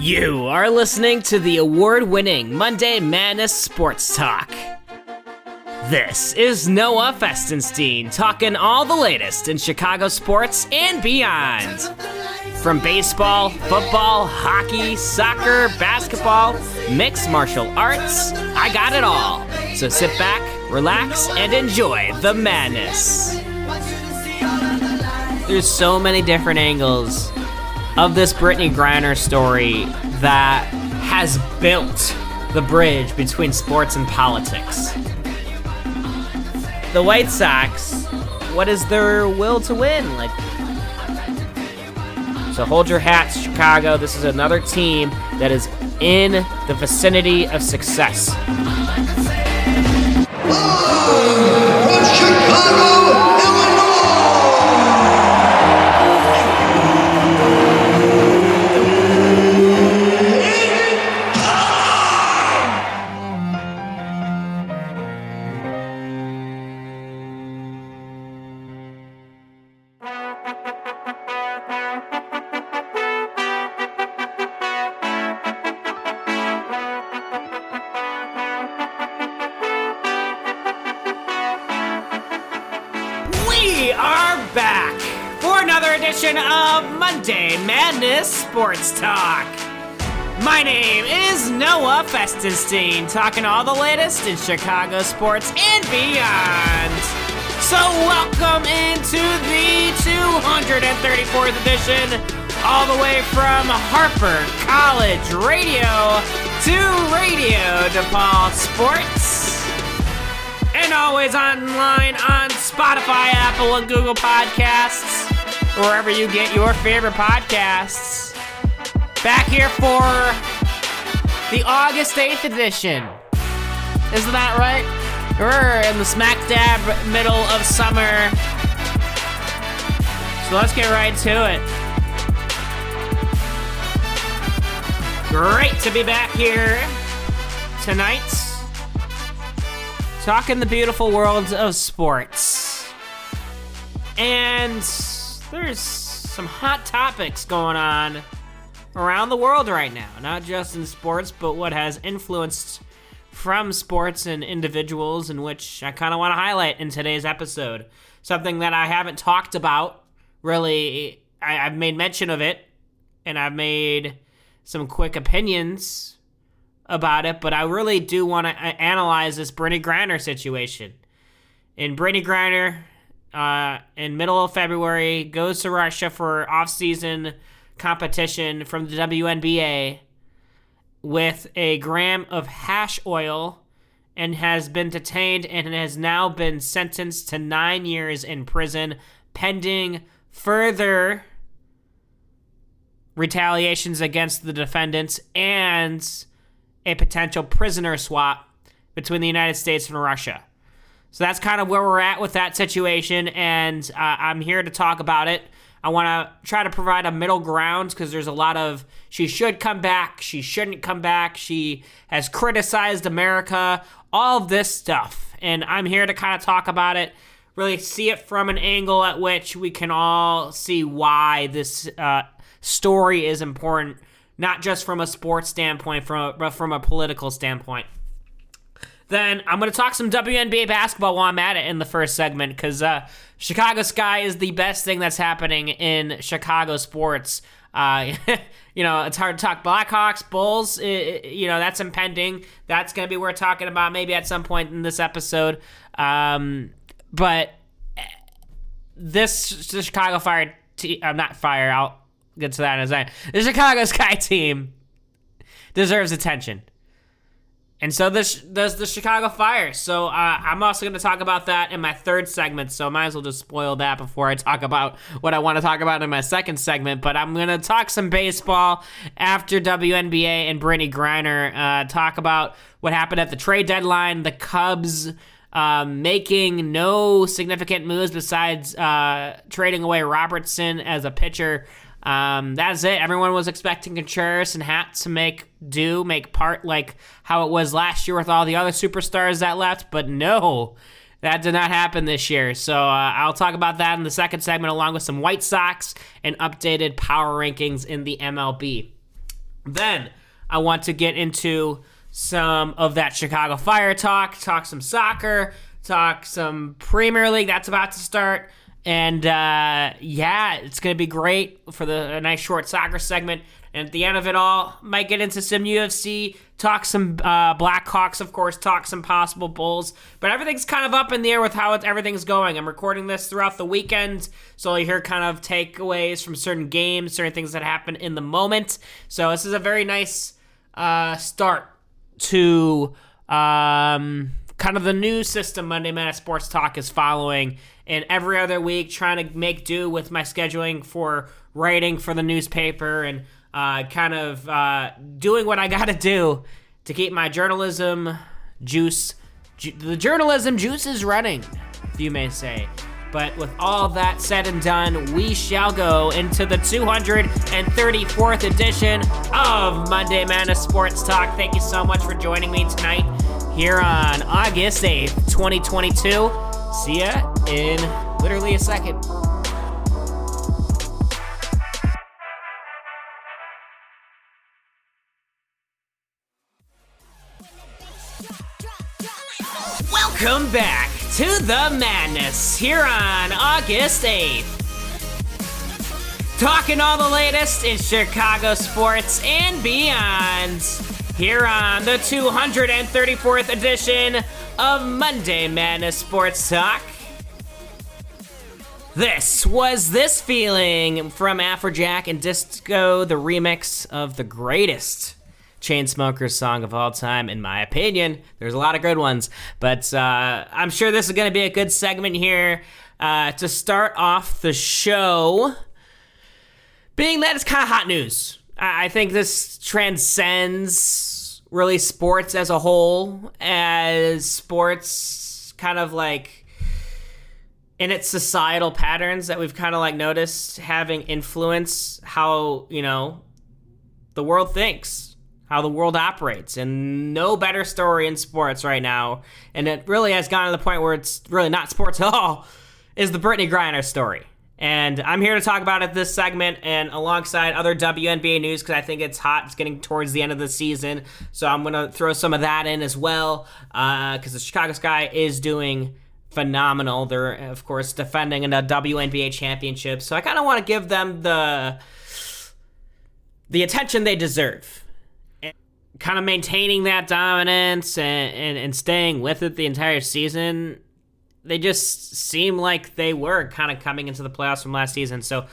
You are listening to the award winning Monday Madness Sports Talk. This is Noah Festenstein talking all the latest in Chicago sports and beyond. From baseball, football, hockey, soccer, basketball, mixed martial arts, I got it all. So sit back, relax, and enjoy the madness. There's so many different angles of this Brittney Griner story that has built the bridge between sports and politics. The White Sox, what is their will to win? Like So hold your hats, Chicago. This is another team that is in the vicinity of success. Oh! Festenstein, talking all the latest in Chicago sports and beyond. So, welcome into the 234th edition, all the way from Harper College Radio to Radio DePaul Sports and always online on Spotify, Apple, and Google Podcasts, wherever you get your favorite podcasts. Back here for the August 8th edition. Isn't that right? We're in the smack dab middle of summer. So let's get right to it. Great to be back here tonight talking the beautiful world of sports. And there's some hot topics going on around the world right now, not just in sports, but what has influenced from sports and individuals, in which I kind of want to highlight in today's episode. Something that I haven't talked about really, I, I've made mention of it, and I've made some quick opinions about it, but I really do want to analyze this Brittney Griner situation. And Brittney Griner, uh, in middle of February, goes to Russia for off-season competition from the WNBA with a gram of hash oil and has been detained and has now been sentenced to nine years in prison pending further retaliations against the defendants and a potential prisoner swap between the United States and Russia. So that's kind of where we're at with that situation, and uh, I'm here to talk about it. I want to try to provide a middle ground because there's a lot of she should come back, she shouldn't come back, she has criticized America, all this stuff. And I'm here to kind of talk about it, really see it from an angle at which we can all see why this uh, story is important not just from a sports standpoint, from a, but from a political standpoint. Then I'm going to talk some WNBA basketball while I'm at it in the first segment because uh, Chicago Sky is the best thing that's happening in Chicago sports. Uh, you know, it's hard to talk Blackhawks, Bulls. It, you know, that's impending. That's going to be worth talking about maybe at some point in this episode. Um, but this the Chicago Fire, te- I'm not Fire. I'll get to that in a second. The Chicago Sky team deserves attention. And so this does the Chicago Fire. So uh, I'm also going to talk about that in my third segment. So might as well just spoil that before I talk about what I want to talk about in my second segment. But I'm going to talk some baseball after WNBA and Brittney Griner. Uh, talk about what happened at the trade deadline, the Cubs um, making no significant moves besides uh, trading away Robertson as a pitcher. Um, that's it. Everyone was expecting Contreras and Happ to make do, make part like how it was last year with all the other superstars that left, but no, that did not happen this year. So uh, I'll talk about that in the second segment, along with some White Sox and updated power rankings in the MLB. Then I want to get into some of that Chicago Fire talk, talk some soccer, talk some Premier League that's about to start. And uh, yeah, it's going to be great for the a nice short soccer segment. And at the end of it all, might get into some UFC, talk some uh, Blackhawks, of course, talk some possible Bulls. But everything's kind of up in the air with how everything's going. I'm recording this throughout the weekend, so you hear kind of takeaways from certain games, certain things that happen in the moment. So this is a very nice uh, start to um, kind of the new system Monday Night Sports Talk is following. And every other week, trying to make do with my scheduling for writing for the newspaper and uh, kind of uh, doing what I got to do to keep my journalism juice, ju- the journalism juice is running, you may say. But with all that said and done, we shall go into the 234th edition of Monday Madness Sports Talk. Thank you so much for joining me tonight here on August 8th, 2022. See ya in literally a second. Welcome back to the madness here on August 8th. Talking all the latest in Chicago sports and beyond here on the 234th edition of Monday Madness Sports Talk. This was This Feeling from Afrojack and Disco, the remix of the greatest Chainsmokers song of all time, in my opinion. There's a lot of good ones, but uh, I'm sure this is going to be a good segment here uh, to start off the show. Being that it's kind of hot news, I, think this transcends really sports as a whole, as sports kind of like in its societal patterns that we've kind of like noticed having influence how, you know, the world thinks how the world operates. And no better story in sports right now, and it really has gotten to the point where it's really not sports at all, is the Brittney Griner story. And I'm here to talk about it this segment and alongside other WNBA news because I think it's hot. It's getting towards the end of the season. So I'm going to throw some of that in as well because uh, the Chicago Sky is doing phenomenal. They're, of course, defending in a WNBA championship. So I kind of want to give them the the attention they deserve kind of maintaining that dominance and, and, and staying with it the entire season, they just seem like they were kind of coming into the playoffs from last season. So,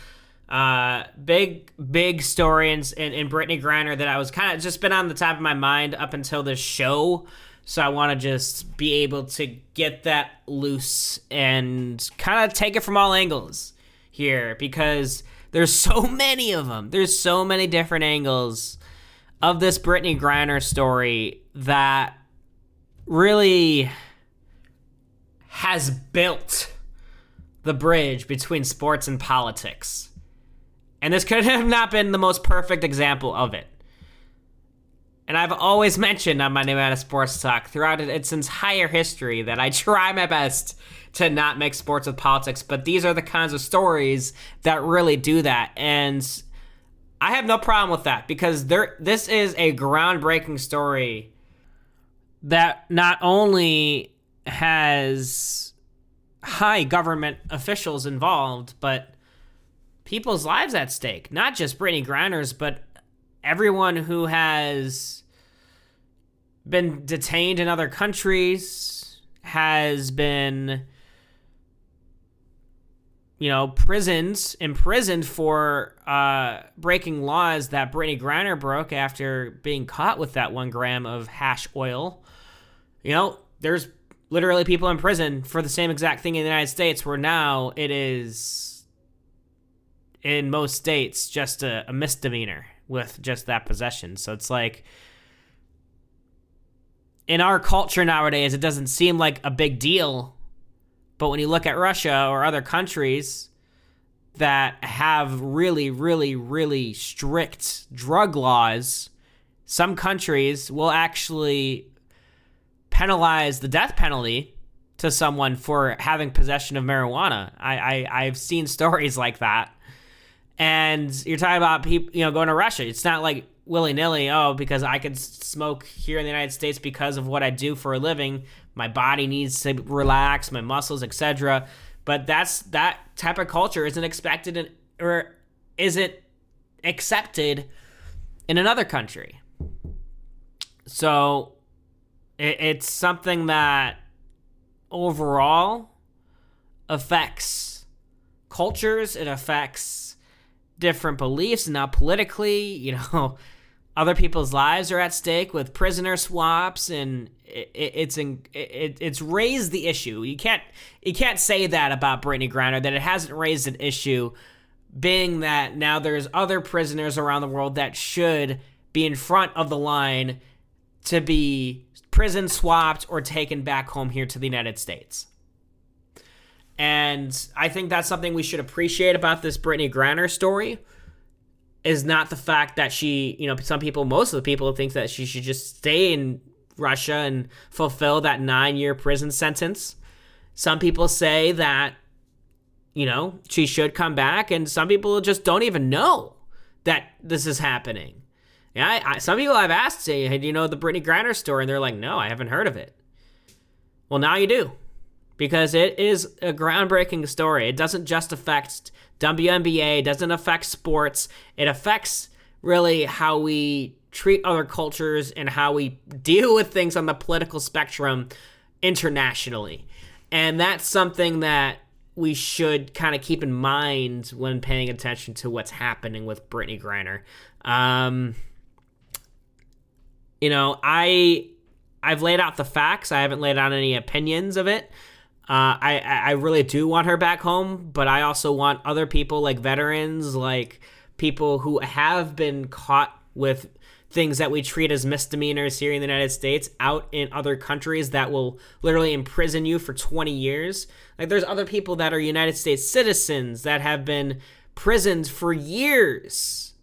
uh, big, big story in, in, in Brittney Griner that I was kind of just been on the top of my mind up until this show. So I want to just be able to get that loose and kind of take it from all angles here because there's so many of them. There's so many different angles of this Brittney Griner story that really has built the bridge between sports and politics. And this could have not been the most perfect example of it. And I've always mentioned on my Nevada Sports Talk throughout its entire history that I try my best to not mix sports with politics, but these are the kinds of stories that really do that. And I have no problem with that because there this is a groundbreaking story that not only has high government officials involved, but people's lives at stake. Not just Brittney Griner's, but everyone who has been detained in other countries, has been you know, prisons imprisoned for uh, breaking laws that Brittney Griner broke after being caught with that one gram of hash oil. You know, there's literally people in prison for the same exact thing in the United States, where now it is in most states just a, a misdemeanor with just that possession. So it's like in our culture nowadays, it doesn't seem like a big deal but when you look at Russia or other countries that have really, really, really strict drug laws, some countries will actually penalize the death penalty to someone for having possession of marijuana. I, I I've seen stories like that. And you're talking about people, you know, going to Russia. It's not like willy nilly. Oh, because I can smoke here in the United States because of what I do for a living. My body needs to relax, my muscles, etc. But that's that type of culture isn't expected in, or isn't accepted in another country. So it, it's something that overall affects cultures, it affects different beliefs. Now, politically, you know, other people's lives are at stake with prisoner swaps, and it, it, it's in, it, it's raised the issue. You can't you can't say that about Brittney Griner that it hasn't raised an issue, being that now there's other prisoners around the world that should be in front of the line to be prison swapped or taken back home here to the United States. And I think that's something we should appreciate about this Brittney Griner story is not the fact that she, you know, some people, most of the people think that she should just stay in Russia and fulfill that nine year prison sentence. Some people say that, you know, she should come back, and some people just don't even know that this is happening. Yeah, I, I, some people I've asked say, "Hey, do you know the Brittney Griner story?" And they're like, "No, I haven't heard of it." Well, now you do, because it is a groundbreaking story. It doesn't just affect WNBA, it doesn't affect sports. It affects really how we treat other cultures and how we deal with things on the political spectrum internationally. And that's something that we should kind of keep in mind when paying attention to what's happening with Brittney Griner. Um, you know, I I've laid out the facts. I haven't laid out any opinions of it. Uh, I I really do want her back home, but I also want other people like veterans, like people who have been caught with things that we treat as misdemeanors here in the United States out in other countries that will literally imprison you for 20 years. Like there's other people that are United States citizens that have been prisoned for years.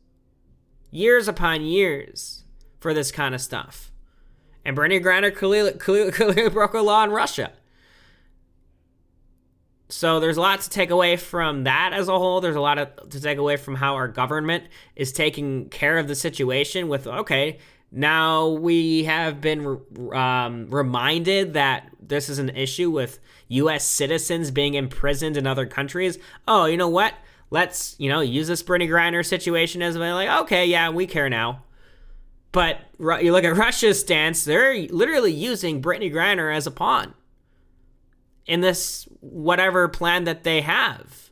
Years upon years for this kind of stuff. And Bernie Griner clearly, broke a law in Russia. So there's a lot to take away from that as a whole. There's a lot of, to take away from how our government is taking care of the situation with, okay, now we have been um, reminded that this is an issue with U.S. citizens being imprisoned in other countries. Oh, you know what? Let's, you know, use this Bernie Griner situation as like, okay, yeah, we care now. But you look at Russia's stance, they're literally using Brittney Griner as a pawn in this whatever plan that they have.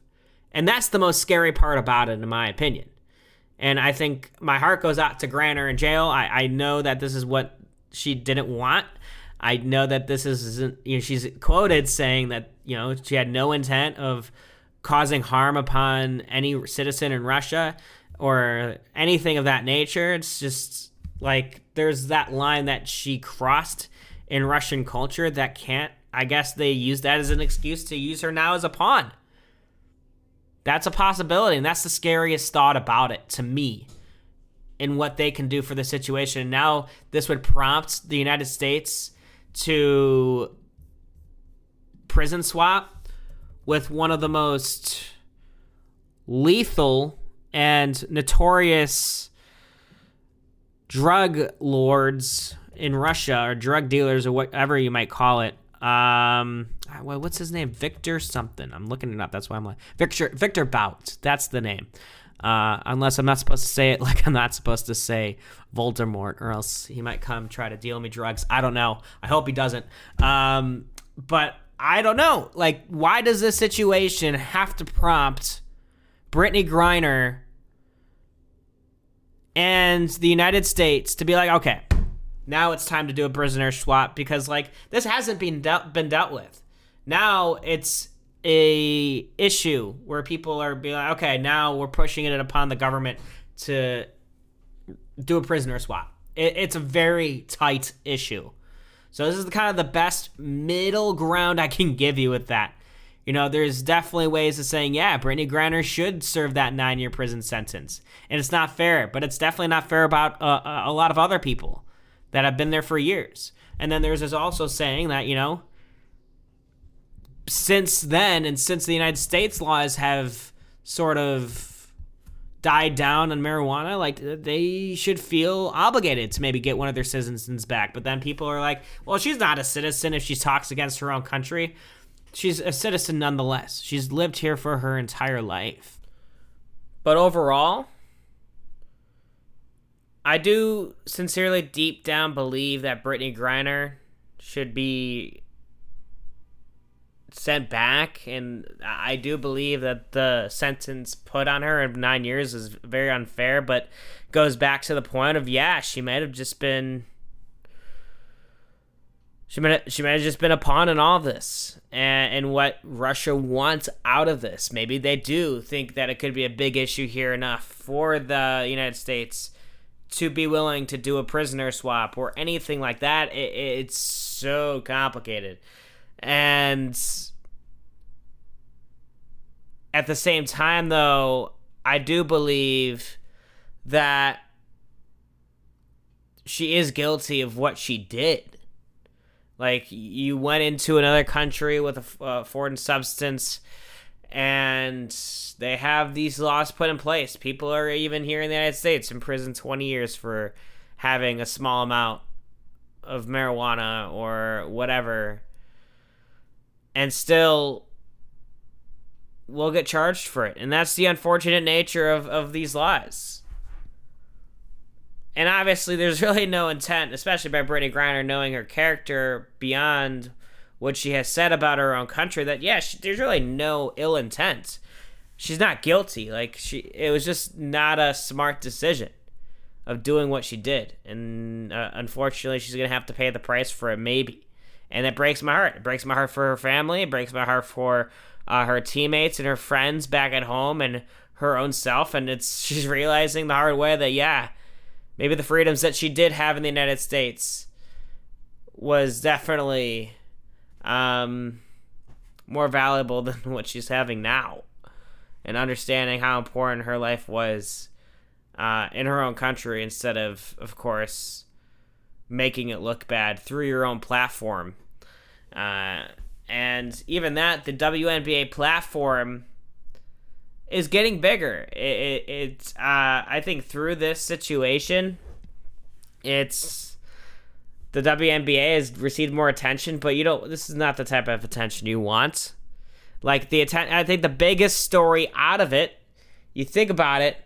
And that's the most scary part about it, in my opinion. And I think my heart goes out to Griner in jail. I, I know that this is what she didn't want. I know that this isn't, you know, she's quoted saying that, you know, she had no intent of causing harm upon any citizen in Russia or anything of that nature. It's just like there's that line that she crossed in Russian culture that can't I guess they use that as an excuse to use her now as a pawn. That's a possibility, and that's the scariest thought about it to me in what they can do for the situation. Now, this would prompt the United States to prison swap with one of the most lethal and notorious drug lords in Russia or drug dealers or whatever you might call it. Um, what's his name? Victor something. I'm looking it up. That's why I'm like Victor Victor Bout. That's the name. Uh, unless I'm not supposed to say it like I'm not supposed to say Voldemort, or else he might come try to deal me drugs. I don't know. I hope he doesn't. Um, but I don't know. Like, why does this situation have to prompt Brittney Griner and the United States to be like, okay, now it's time to do a prisoner swap because like this hasn't been dealt been dealt with. Now it's a issue where people are being like, okay, now we're pushing it upon the government to do a prisoner swap. It, it's a very tight issue. So this is the, kind of the best middle ground I can give you with that. You know, there's definitely ways of saying, yeah, Brittney Griner should serve that nine year prison sentence. And it's not fair, but it's definitely not fair about uh, uh, a lot of other people that have been there for years. And then there's this also saying that, you know, since then and since the United States laws have sort of died down on marijuana, like they should feel obligated to maybe get one of their citizens back. But then people are like, well, she's not a citizen if she talks against her own country. She's a citizen nonetheless. She's lived here for her entire life. But overall, I do sincerely deep down believe that Brittney Griner should be sent back and I do believe that the sentence put on her of 9 years is very unfair but goes back to the point of yeah she might have just been she might have, she might have just been a pawn in all this and, and what Russia wants out of this maybe they do think that it could be a big issue here enough for the United States to be willing to do a prisoner swap or anything like that. It, it's so complicated. And at the same time, though, I do believe that she is guilty of what she did. Like, you went into another country with a uh, foreign substance and they have these laws put in place. People are even here in the United States in prison 20 years for having a small amount of marijuana or whatever. And still will get charged for it. And that's the unfortunate nature of, of these laws. And obviously, there's really no intent, especially by Brittney Griner, knowing her character beyond what she has said about her own country that yeah she, there's really no ill intent. She's not guilty. Like she it was just not a smart decision of doing what she did. And uh, unfortunately she's gonna have to pay the price for it maybe. And it breaks my heart. It breaks my heart for her family. It breaks my heart for uh, her teammates and her friends back at home and her own self. And it's she's realizing the hard way that yeah maybe the freedoms that she did have in the united states was definitely um, more valuable than what she's having now. And understanding how important her life was uh, in her own country instead of, of course, making it look bad through your own platform. Uh, and even that, the WNBA platform is getting bigger. It, it, it's, uh, I think, through this situation, it's the WNBA has received more attention, but you don't. This is not the type of attention you want. Like the attention, I think the biggest story out of it, you think about it,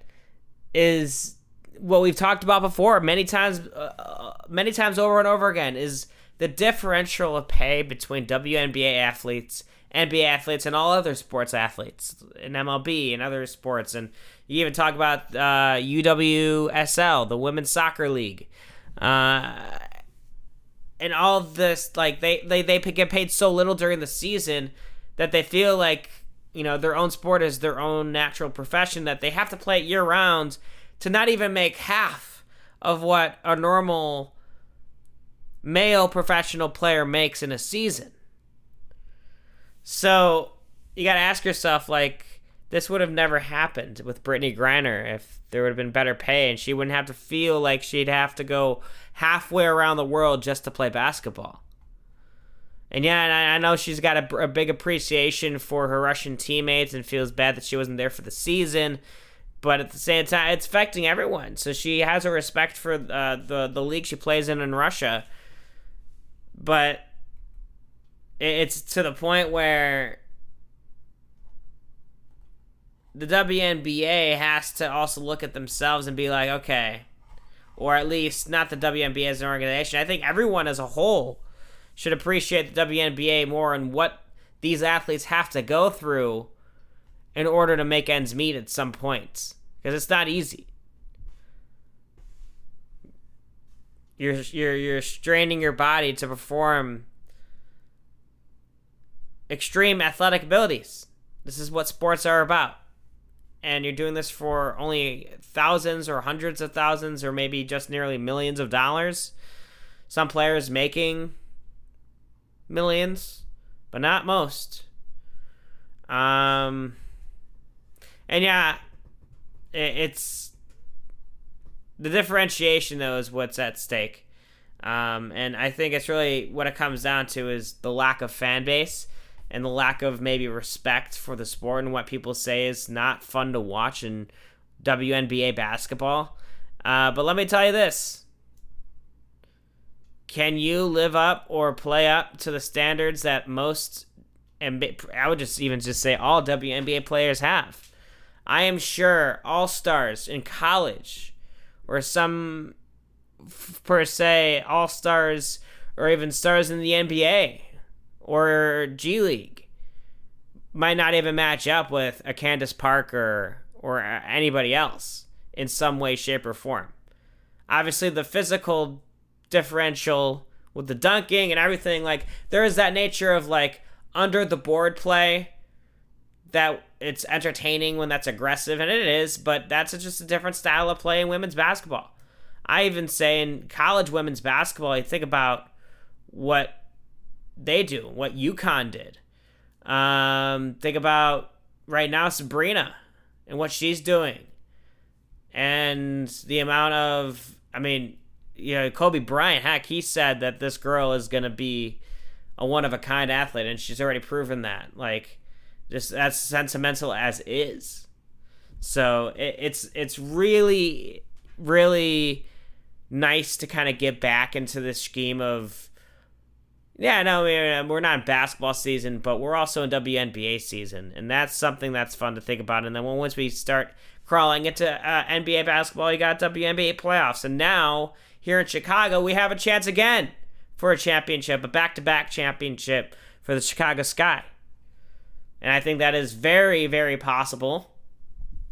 is what we've talked about before many times, uh, many times over and over again, is the differential of pay between WNBA athletes, NBA athletes, and all other sports athletes, in MLB and other sports, and you even talk about uh, NWSL, the Women's Soccer League. Uh, and all this like they they they get paid so little during the season that they feel like you know their own sport is their own natural profession that they have to play it year round to not even make half of what a normal male professional player makes in a season. So you got to ask yourself like this would have never happened with Brittney Griner if there would have been better pay and she wouldn't have to feel like she'd have to go halfway around the world just to play basketball. And yeah, and I, know she's got a, a, big appreciation for her Russian teammates and feels bad that she wasn't there for the season. But at the same time, it's affecting everyone. So she has a respect for uh, the the league she plays in in Russia. But it's to the point where the WNBA has to also look at themselves and be like, okay, or at least not the WNBA as an organization. I think everyone as a whole should appreciate the WNBA more and what these athletes have to go through in order to make ends meet at some points because it's not easy. You're you're you're straining your body to perform extreme athletic abilities. This is what sports are about and you're doing this for only thousands or hundreds of thousands or maybe just nearly millions of dollars. Some players making millions, but not most. Um, and yeah, it, it's the differentiation though is what's at stake. Um, and I think it's really what it comes down to is the lack of fan base and the lack of maybe respect for the sport and what people say is not fun to watch in WNBA basketball. Uh, but let me tell you this. Can you live up or play up to the standards that most, and I would just even just say all WNBA players have? I am sure all stars in college or some per se all stars or even stars in the NBA or G League might not even match up with a Candace Parker or anybody else in some way, shape, or form. Obviously, the physical differential with the dunking and everything, like, there is that nature of like under the board play that it's entertaining when that's aggressive, and it is, but that's just a different style of play in women's basketball. I even say in college women's basketball, you think about what they do, what UConn did. Um, think about right now Sabrina and what she's doing, and the amount of, I mean, you know, Kobe Bryant, heck, he said that this girl is to be a one of a kind athlete, and she's already proven that. Like, just as sentimental as is. So it, it's it's really really nice to kind of get back into this scheme of yeah, no, we're not in basketball season, but we're also in WNBA season, and that's something that's fun to think about. And then once we start crawling into uh, NBA basketball, you got WNBA playoffs, and now here in Chicago, we have a chance again for a championship, a back-to-back championship for the Chicago Sky, and I think that is very, very possible.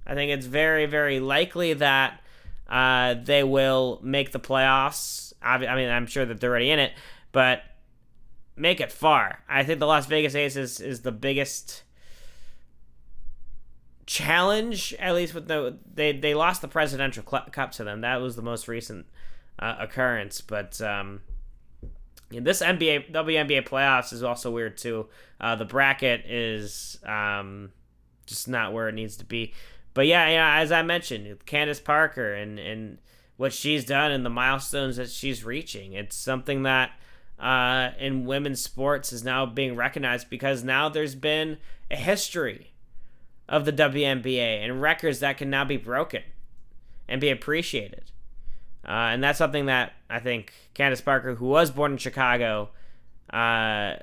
I think it's very, very likely that uh, they will make the playoffs. I mean, I'm sure that they're already in it, but make it far. I think the Las Vegas Aces is the biggest challenge, at least with the they they lost the Presidential Cup to them. That was the most recent uh, occurrence, but um, this NBA WNBA playoffs is also weird too. Uh, the bracket is um, just not where it needs to be. But yeah, yeah, as I mentioned, Candace Parker and and what she's done and the milestones that she's reaching, it's something that uh, in women's sports is now being recognized because now there's been a history of the WNBA and records that can now be broken and be appreciated. Uh, and that's something that I think Candace Parker, who was born in Chicago, uh,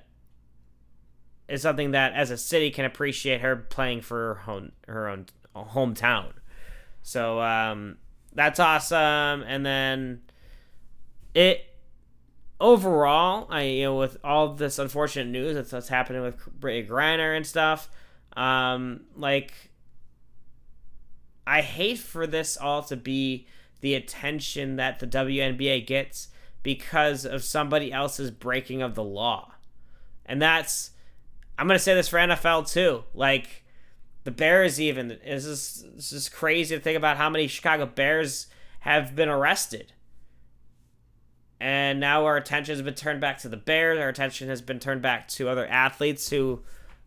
is something that as a city can appreciate her playing for her own, her own hometown. So um, that's awesome. And then it overall, I you know with all this unfortunate news that's, that's happening with Brittney Griner and stuff, um, like I hate for this all to be the attention that the WNBA gets because of somebody else's breaking of the law, and that's I'm gonna say this for NFL too, like. The Bears even is this is crazy to think about how many Chicago Bears have been arrested and now our attention has been turned back to the Bears. Our attention has been turned back to other athletes who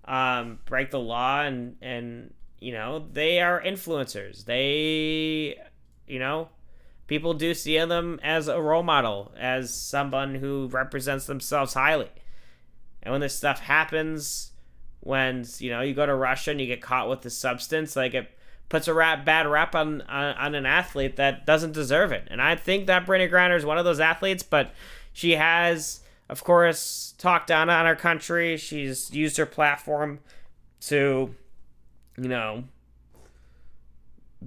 um, break the law, and and you know they are influencers. They, you know, people do see them as a role model, as someone who represents themselves highly. And when this stuff happens, when you know you go to Russia and you get caught with the substance, like it puts a rap, bad rap on, on, on an athlete that doesn't deserve it. And I think that Brittney Griner is one of those athletes, but she has, of course, talked down on our country. She's used her platform to, you know,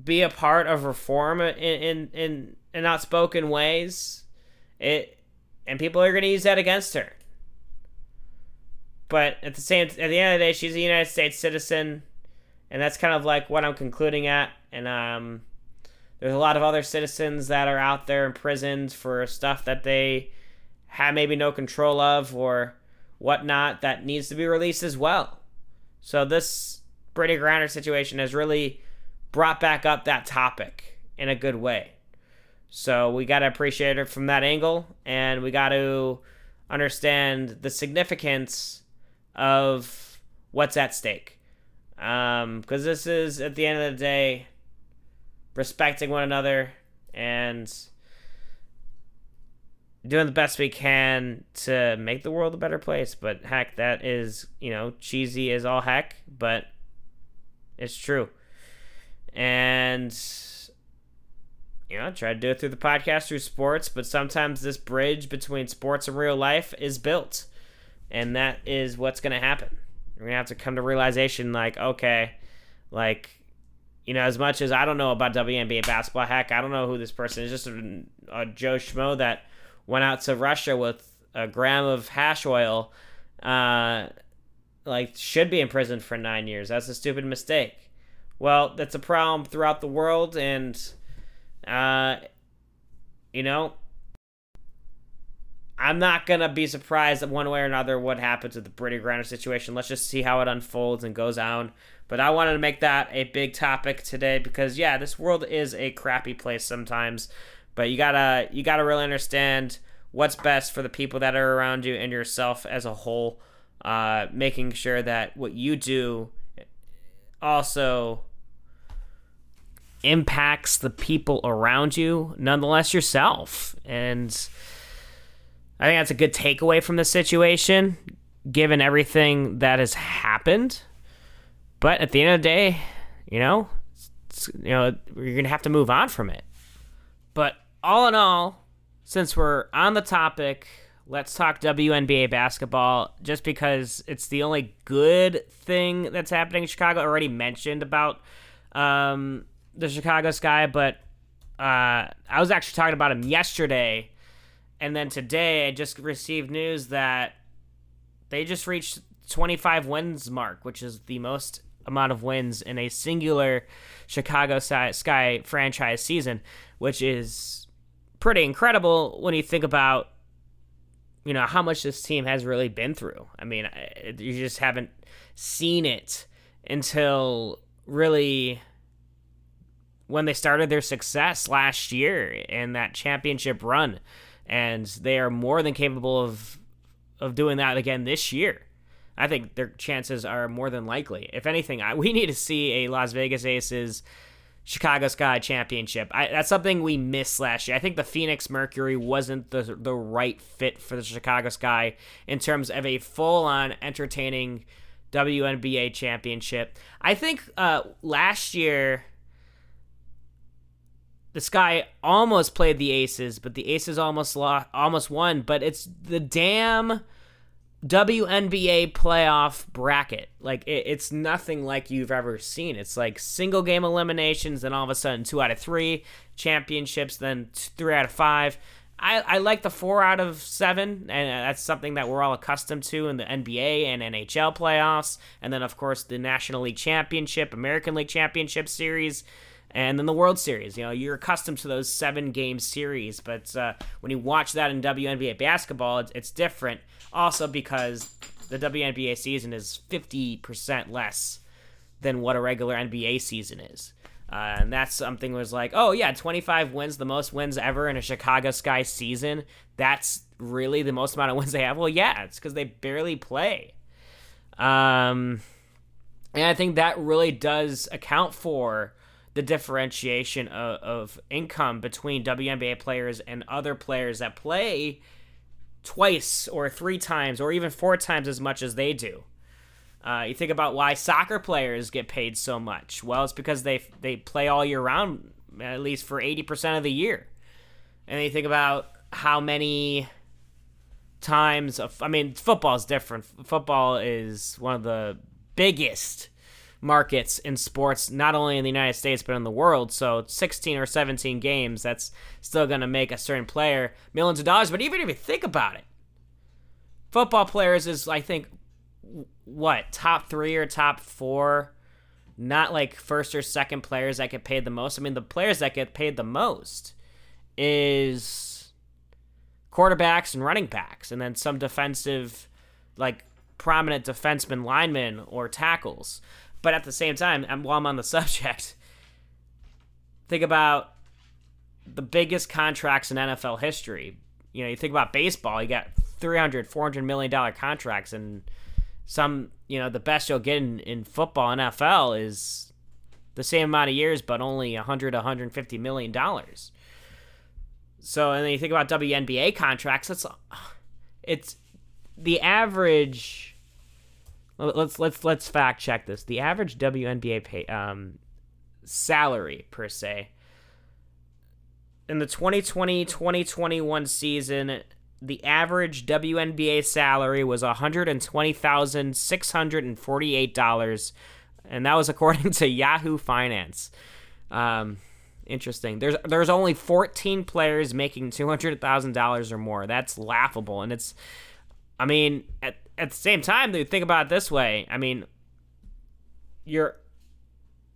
be a part of reform in in in, in outspoken ways. It and people are going to use that against her. But at the same, at the end of the day, she's a United States citizen and that's kind of like what I'm concluding at. And um, there's a lot of other citizens that are out there imprisoned for stuff that they have maybe no control of or whatnot that needs to be released as well. So this Brittney Griner situation has really brought back up that topic in a good way. So we got to appreciate it from that angle, and we got to understand the significance of what's at stake. Um, because this is at the end of the day respecting one another and doing the best we can to make the world a better place. But heck, that is, you know, cheesy as all heck, but it's true. and you know, try to do it through the podcast through sports, but sometimes this bridge between sports and real life is built. And that is what's going to happen. We're to have to come to realization like, okay, like, you know, as much as I don't know about WNBA basketball, heck, I don't know who this person is, just a, a Joe Schmo that went out to Russia with a gram of hash oil, uh, like, should be in prison for nine years. That's a stupid mistake. Well, that's a problem throughout the world, and uh, you know, I'm not gonna be surprised one way or another what happens with the Brittney Griner situation. Let's just see how it unfolds and goes on. But I wanted to make that a big topic today because yeah, this world is a crappy place sometimes. But you gotta you gotta really understand what's best for the people that are around you and yourself as a whole. Uh, making sure that what you do also impacts the people around you, nonetheless yourself. And I think that's a good takeaway from the situation, given everything that has happened. But at the end of the day, you know, you know, you're gonna have to move on from it. But all in all, since we're on the topic, let's talk WNBA basketball. Just because it's the only good thing that's happening in Chicago. I already mentioned about um, the Chicago Sky, but uh, I was actually talking about him yesterday, and then today I just received news that they just reached 25 wins mark, which is the most amount of wins in a singular Chicago Sky franchise season, which is pretty incredible when you think about you know how much this team has really been through. I mean, you just haven't seen it until really when they started their success last year in that championship run, and they are more than capable of of doing that again this year. I think their chances are more than likely. If anything, I, we need to see a Las Vegas Aces Chicago Sky championship. I, that's something we missed last year. I think the Phoenix Mercury wasn't the the right fit for the Chicago Sky in terms of a full on entertaining WNBA championship. I think uh, last year the Sky almost played the Aces, but the Aces almost lost, almost won. But it's the damn WNBA playoff bracket. Like it, it's nothing like you've ever seen. It's like single game eliminations, then all of a sudden two out of three championships, then three out of five. I, I like the four out of seven, and uh, that's something that we're all accustomed to in the NBA and NHL playoffs, and then of course the National League Championship, American League Championship Series and then the World Series. You know, you're accustomed to those seven game series, but uh, when you watch that in WNBA basketball, it's, it's different. Also, because the WNBA season is 50% less than what a regular NBA season is. Uh, and that's something was like, oh yeah, 25 wins, the most wins ever in a Chicago Sky season. That's really the most amount of wins they have. Well, yeah, it's because they barely play. Um, and I think that really does account for the differentiation of, of income between WNBA players and other players that play twice or three times or even four times as much as they do. Uh, you think about why soccer players get paid so much. Well, it's because they they play all year round, at least for eighty percent of the year. And then you think about how many times. Of, I mean, football is different. Football is one of the biggest markets in sports, not only in the United States but in the world. So 16 or 17 games, that's still going to make a certain player millions of dollars. But even if you think about it, football players is, I think, what top three or top four, not like first or second players that get paid the most. I mean, the players that get paid the most is quarterbacks and running backs, and then some defensive, like prominent defensemen, linemen, or tackles. But at the same time, while I'm on the subject, think about the biggest contracts in NFL history. You know, you think about baseball, you got 300, 400 million dollar contracts and some, you know, the best you'll get in, in football NFL is the same amount of years but only 100 150 million dollars. So, and then you think about WNBA contracts, it's it's the average let's let's let's fact check this. The average WNBA pay, um, salary per se. In the 2020-2021 season, the average WNBA salary was $120,648 and that was according to Yahoo Finance. Um, interesting. There's there's only 14 players making $200,000 or more. That's laughable and it's I mean, at at the same time, you think about it this way. I mean, you're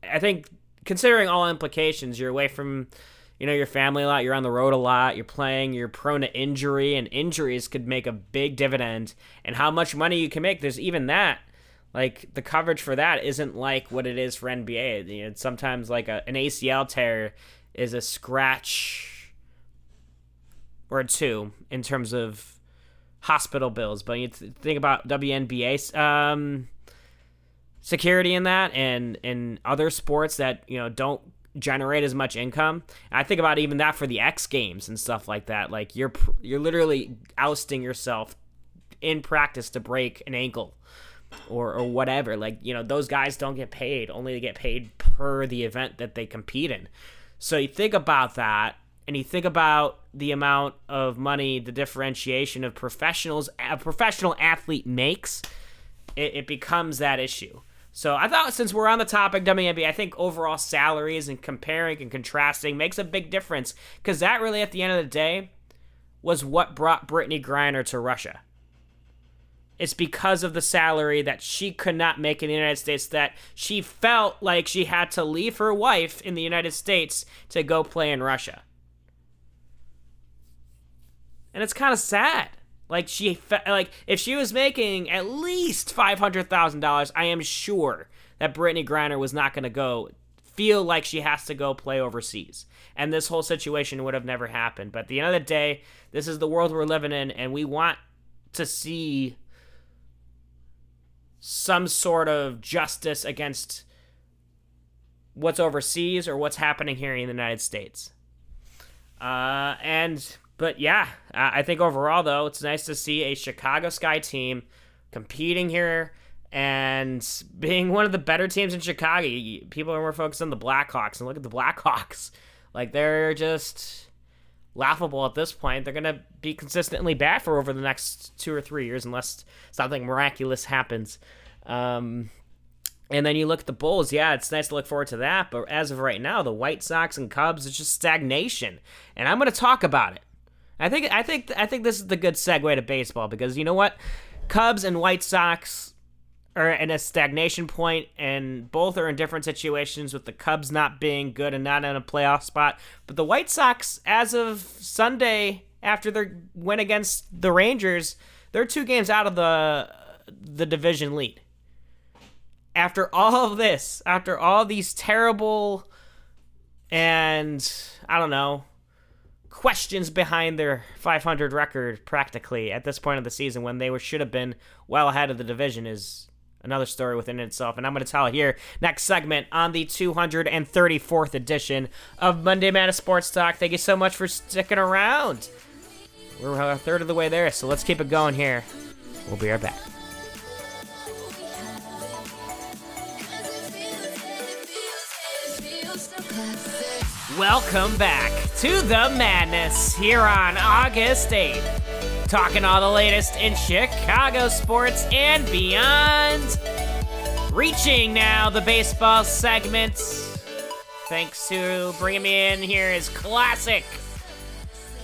I think considering all implications, you're away from you know your family a lot you're on the road a lot you're playing you're prone to injury and injuries could make a big dividend and how much money you can make there's even that like the coverage for that isn't like what it is for nba you know, sometimes like a, an acl tear is a scratch or two in terms of hospital bills but you think about WNBA um, security in that and in other sports that you know don't generate as much income. And I think about even that for the X Games and stuff like that. Like you're you're literally ousting yourself in practice to break an ankle or or whatever. Like you know those guys don't get paid; only they get paid per the event that they compete in. So you think about that, and you think about the amount of money, the differentiation of professionals, a professional athlete makes. It, it becomes that issue. So I thought since we're on the topic WNBA, I think overall salaries and comparing and contrasting makes a big difference because that really, at the end of the day, was what brought Brittney Griner to Russia. It's because of the salary that she could not make in the United States that she felt like she had to leave her wife in the United States to go play in Russia. And it's kind of sad. Like she, fe- like if she was making at least five hundred thousand dollars, I am sure that Brittney Griner was not going to go feel like she has to go play overseas, and this whole situation would have never happened. But at the end of the day, this is the world we're living in, and we want to see some sort of justice against what's overseas or what's happening here in the United States. Uh, and but yeah, I think overall though, it's nice to see a Chicago Sky team competing here and being one of the better teams in Chicago. People are more focused on the Blackhawks, and look at the Blackhawks. Like they're just laughable at this point. They're gonna be consistently bad for over the next two or three years, unless something miraculous happens. Um, and then you look at the Bulls. Yeah, it's nice to look forward to that. But as of right now, the White Sox and Cubs, it's just stagnation. And I'm going to talk about it. I think I think I think this is the good segue to baseball because you know what, Cubs and White Sox are in a stagnation point, and both are in different situations. With the Cubs not being good and not in a playoff spot, but the White Sox, as of Sunday after their win against the Rangers, they're two games out of the the division lead. After all of this, after all these terrible and I don't know questions behind their 500 record practically at this point of the season when they were should have been well ahead of the division is another story within itself. And i'm going to tell it here next segment on the 234th edition of monday madness sports talk. Thank you so much for sticking around. We're a third of the way there so let's keep it going here. We'll be right back Welcome back to the madness here on August 8th. Talking all the latest in Chicago sports and beyond. Reaching now the baseball segment. Thanks to bringing me in here is classic.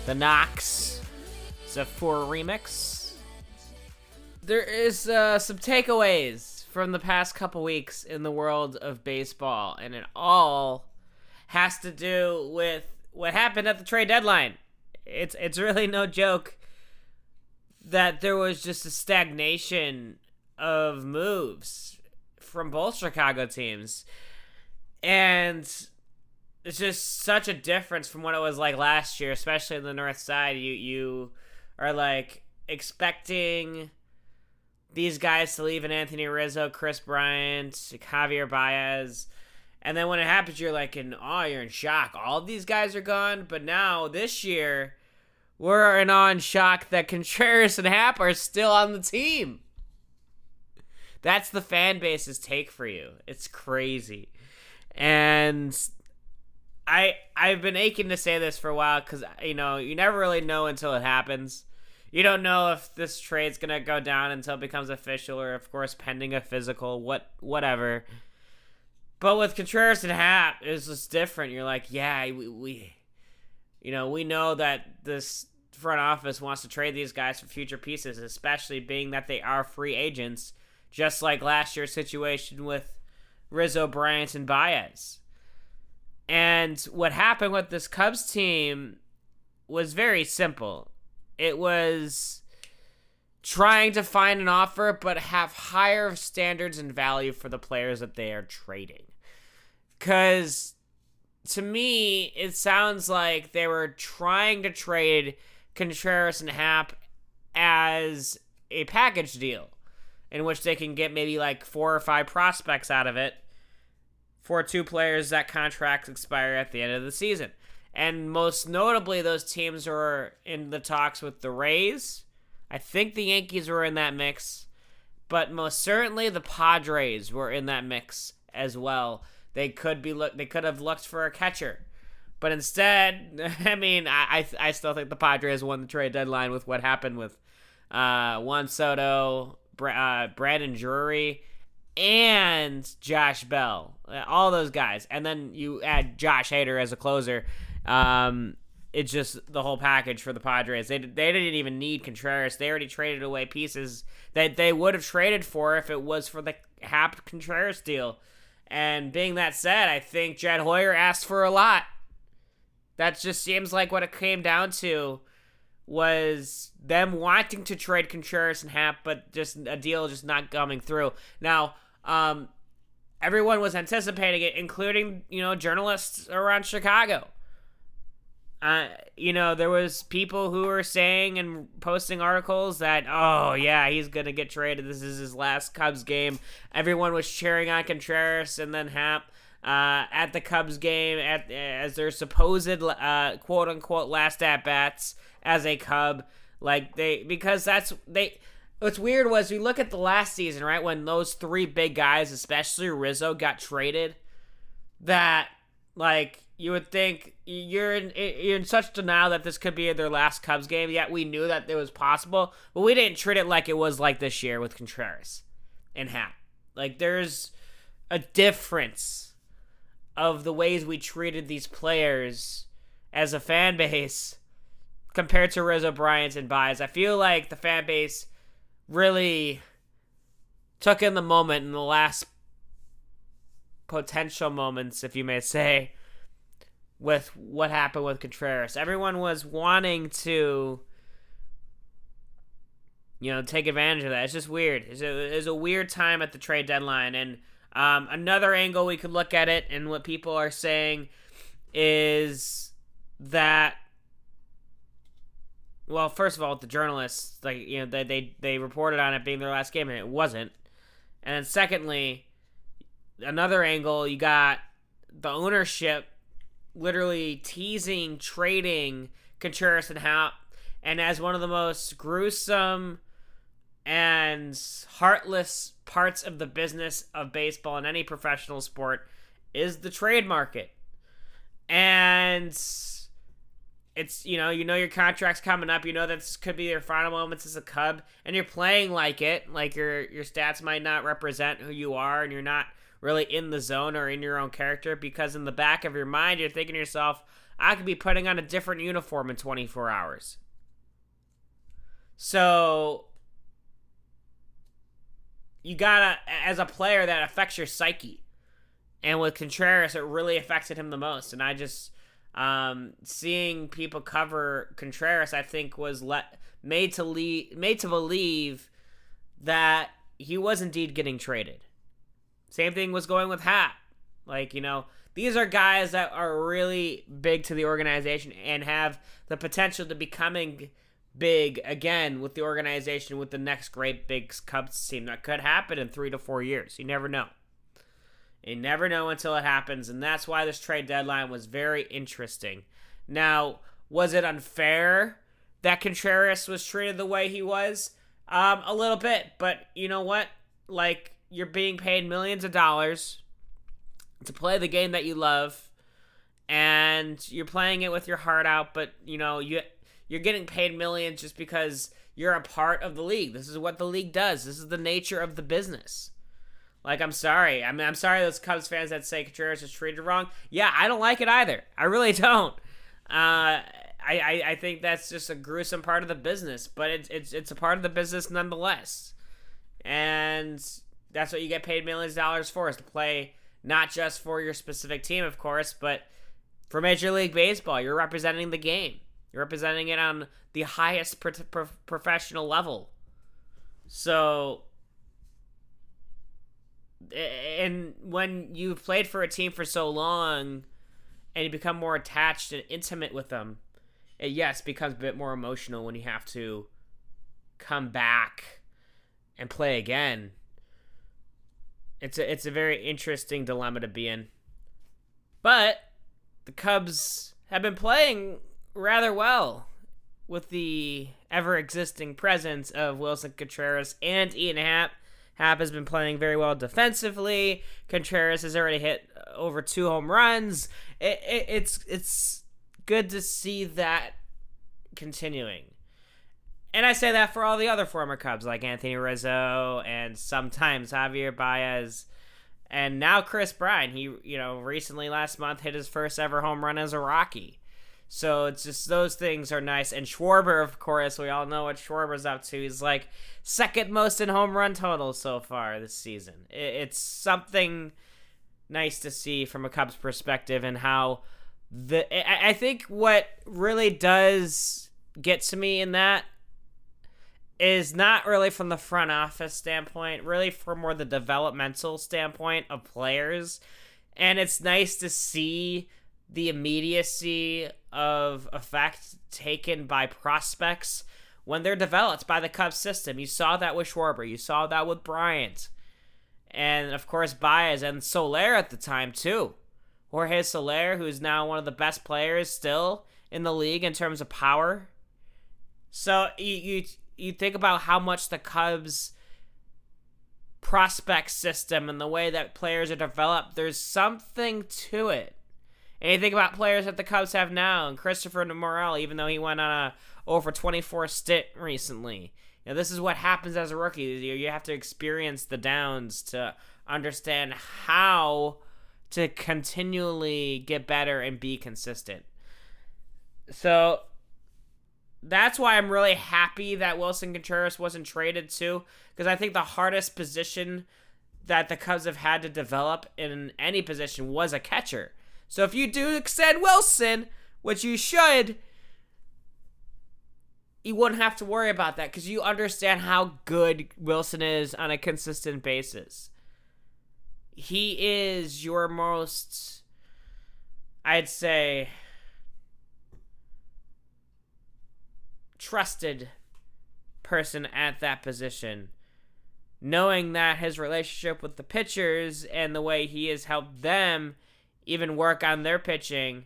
The Knox. Four remix. There is uh, some takeaways from the past couple weeks in the world of baseball, and it all has to do with what happened at the trade deadline. It's it's really no joke that there was just a stagnation of moves from both Chicago teams. And it's just such a difference from what it was like last year, especially in the north side. You you are like expecting these guys to leave and Anthony Rizzo, Kris Bryant, Javier Baez, and then when it happens, you're like in awe, you're in shock. All these guys are gone, but now this year, we're in awe and shock that Contreras and Happ are still on the team. That's the fan base's take for you. It's crazy. And I I've been aching to say this for a while because you know you never really know until it happens. You don't know if this trade's gonna go down until it becomes official, or of course pending a physical, what whatever. But with Contreras and Happ, it's just different. You're like, yeah, we, we you know, we know that this front office wants to trade these guys for future pieces, especially being that they are free agents, just like last year's situation with Rizzo, Bryant, and Baez. And what happened with this Cubs team was very simple. It was trying to find an offer but have higher standards and value for the players that they are trading. Cuz to me, it sounds like they were trying to trade Contreras and Happ as a package deal in which they can get maybe like four or five prospects out of it for two players that contracts expire at the end of the season. And most notably, those teams were in the talks with the Rays. I think the Yankees were in that mix, but most certainly the Padres were in that mix as well. They could be look. They could have looked for a catcher, but instead, I mean, I I, I still think the Padres won the trade deadline with what happened with uh, Juan Soto, uh, Brandon Drury, and Josh Bell. All those guys, and then you add Josh Hader as a closer. Um, it's just the whole package for the Padres. They they didn't even need Contreras. They already traded away pieces that they would have traded for if it was for the Happ Contreras deal. And being that said, I think Jed Hoyer asked for a lot. That just seems like what it came down to was them wanting to trade Contreras and Happ, but just a deal just not coming through. Now, um, everyone was anticipating it, including you know journalists around Chicago. Uh, you know, there was people who were saying and posting articles that, oh yeah, he's gonna get traded. This is his last Cubs game. Everyone was cheering on Contreras and then Happ uh, at the Cubs game at as their supposed uh, quote unquote last at bats as a Cub. Like they because that's they. What's weird was we look at the last season, right, when those three big guys, especially Rizzo, got traded. That like you would think you're in you're in such denial that this could be their last Cubs game. Yet we knew that it was possible, but we didn't treat it like it was like this year with Contreras and Happ. Like there's a difference of the ways we treated these players as a fan base compared to Rizzo Bryant and Baez. I feel like the fan base really took in the moment in the last potential moments, if you may say, with what happened with Contreras. Everyone was wanting to, you know, take advantage of that. It's just weird. It's a, it's a weird time at the trade deadline. And um, another angle we could look at it, and what people are saying is that. Well, first of all, the journalists, like you know, they, they they reported on it being their last game, and it wasn't. And then secondly, another angle, you got the ownership literally teasing trading Contreras and Happ, and as one of the most gruesome and heartless parts of the business of baseball and any professional sport is the trade market. And it's you know you know your contract's coming up you know this could be your final moments as a cub and you're playing like it like your your stats might not represent who you are and you're not really in the zone or in your own character because in the back of your mind you're thinking to yourself, I could be putting on a different uniform in 24 hours. So you gotta, as a player, that affects your psyche. And with Contreras, it really affected him the most. And I just, um, seeing people cover Contreras, I think was let made to lead, made to believe that he was indeed getting traded. Same thing was going with Happ. Like, you know, these are guys that are really big to the organization and have the potential to becoming big again with the organization with the next great big Cubs team. That could happen in three to four years. You never know. You never know until it happens, and that's why this trade deadline was very interesting. Now, was it unfair that Contreras was treated the way he was? Um, a little bit, but you know what? Like, you're being paid millions of dollars to play the game that you love and you're playing it with your heart out, but you know, you you're getting paid millions just because you're a part of the league. This is what the league does. This is the nature of the business. Like, I'm sorry. I mean, I'm sorry those Cubs fans that say Contreras is treated wrong. Yeah, I don't like it either. I really don't. Uh, I, I, I think that's just a gruesome part of the business, but it's it's it's a part of the business nonetheless, and that's what you get paid millions of dollars for is to play not just for your specific team, of course, but for Major League Baseball. You're representing the game. You're representing it on the highest pro- pro- professional level. So, and when you've played for a team for so long and you become more attached and intimate with them, it yes becomes a bit more emotional when you have to come back and play again. It's a it's a very interesting dilemma to be in. But the Cubs have been playing rather well with the ever existing presence of Willson Contreras and Ian Happ. Happ has been playing very well defensively. Contreras has already hit over two home runs. It, it, it's it's good to see that continuing. And I say that for all the other former Cubs like Anthony Rizzo and sometimes Javier Baez and now Kris Bryant. He, you know, recently last month hit his first ever home run as a Rocky. So it's just those things are nice. And Schwarber, of course, we all know what Schwarber's up to. He's like second most in home run total so far this season. It's something nice to see from a Cubs perspective and how the I think what really does get to me in that is not really from the front office standpoint, really from more the developmental standpoint of players. And it's nice to see the immediacy of effect taken by prospects when they're developed by the Cubs system. You saw that with Schwarber, you saw that with Bryant, and of course Baez and Soler at the time too. Jorge Soler, who's now one of the best players still in the league in terms of power. So you you, you think about how much the Cubs prospect system and the way that players are developed, there's something to it. And you think about players that the Cubs have now, and Christopher Morel, even though he went on a over 24 stint recently. Know, this is what happens as a rookie. You have to experience the downs to understand how to continually get better and be consistent. So that's why I'm really happy that Willson Contreras wasn't traded too, because I think the hardest position that the Cubs have had to develop in any position was a catcher. So if you do extend Willson, which you should, you wouldn't have to worry about that because you understand how good Willson is on a consistent basis. He is your most, I'd say, trusted person at that position. Knowing that his relationship with the pitchers and the way he has helped them even work on their pitching.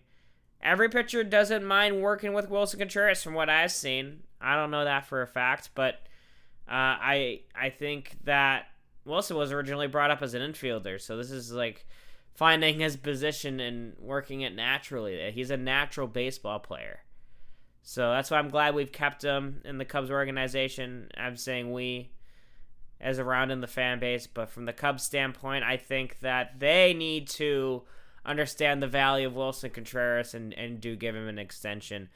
Every pitcher doesn't mind working with Willson Contreras, from what I've seen. I don't know that for a fact, but uh, I I think that Willson was originally brought up as an infielder, so this is like finding his position and working it naturally. He's a natural baseball player, so that's why I'm glad we've kept him in the Cubs organization. I'm saying we as around in the fan base, but from the Cubs standpoint, I think that they need to understand the value of Willson Contreras and, and do give him an extension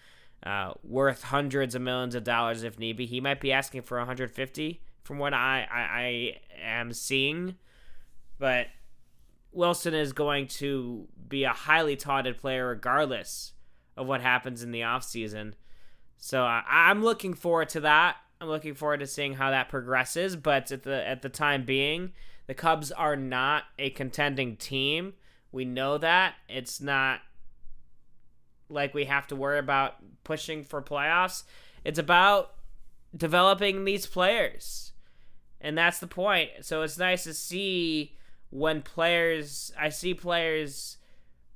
uh, worth hundreds of millions of dollars if need be. He might be asking for 150 from what I, I, I am seeing, but Willson is going to be a highly touted player regardless of what happens in the offseason. So uh, I'm looking forward to that. I'm looking forward to seeing how that progresses, but at the at the time being, the Cubs are not a contending team. We know that. It's not like we have to worry about pushing for playoffs. It's about developing these players. And that's the point. So it's nice to see when players I see players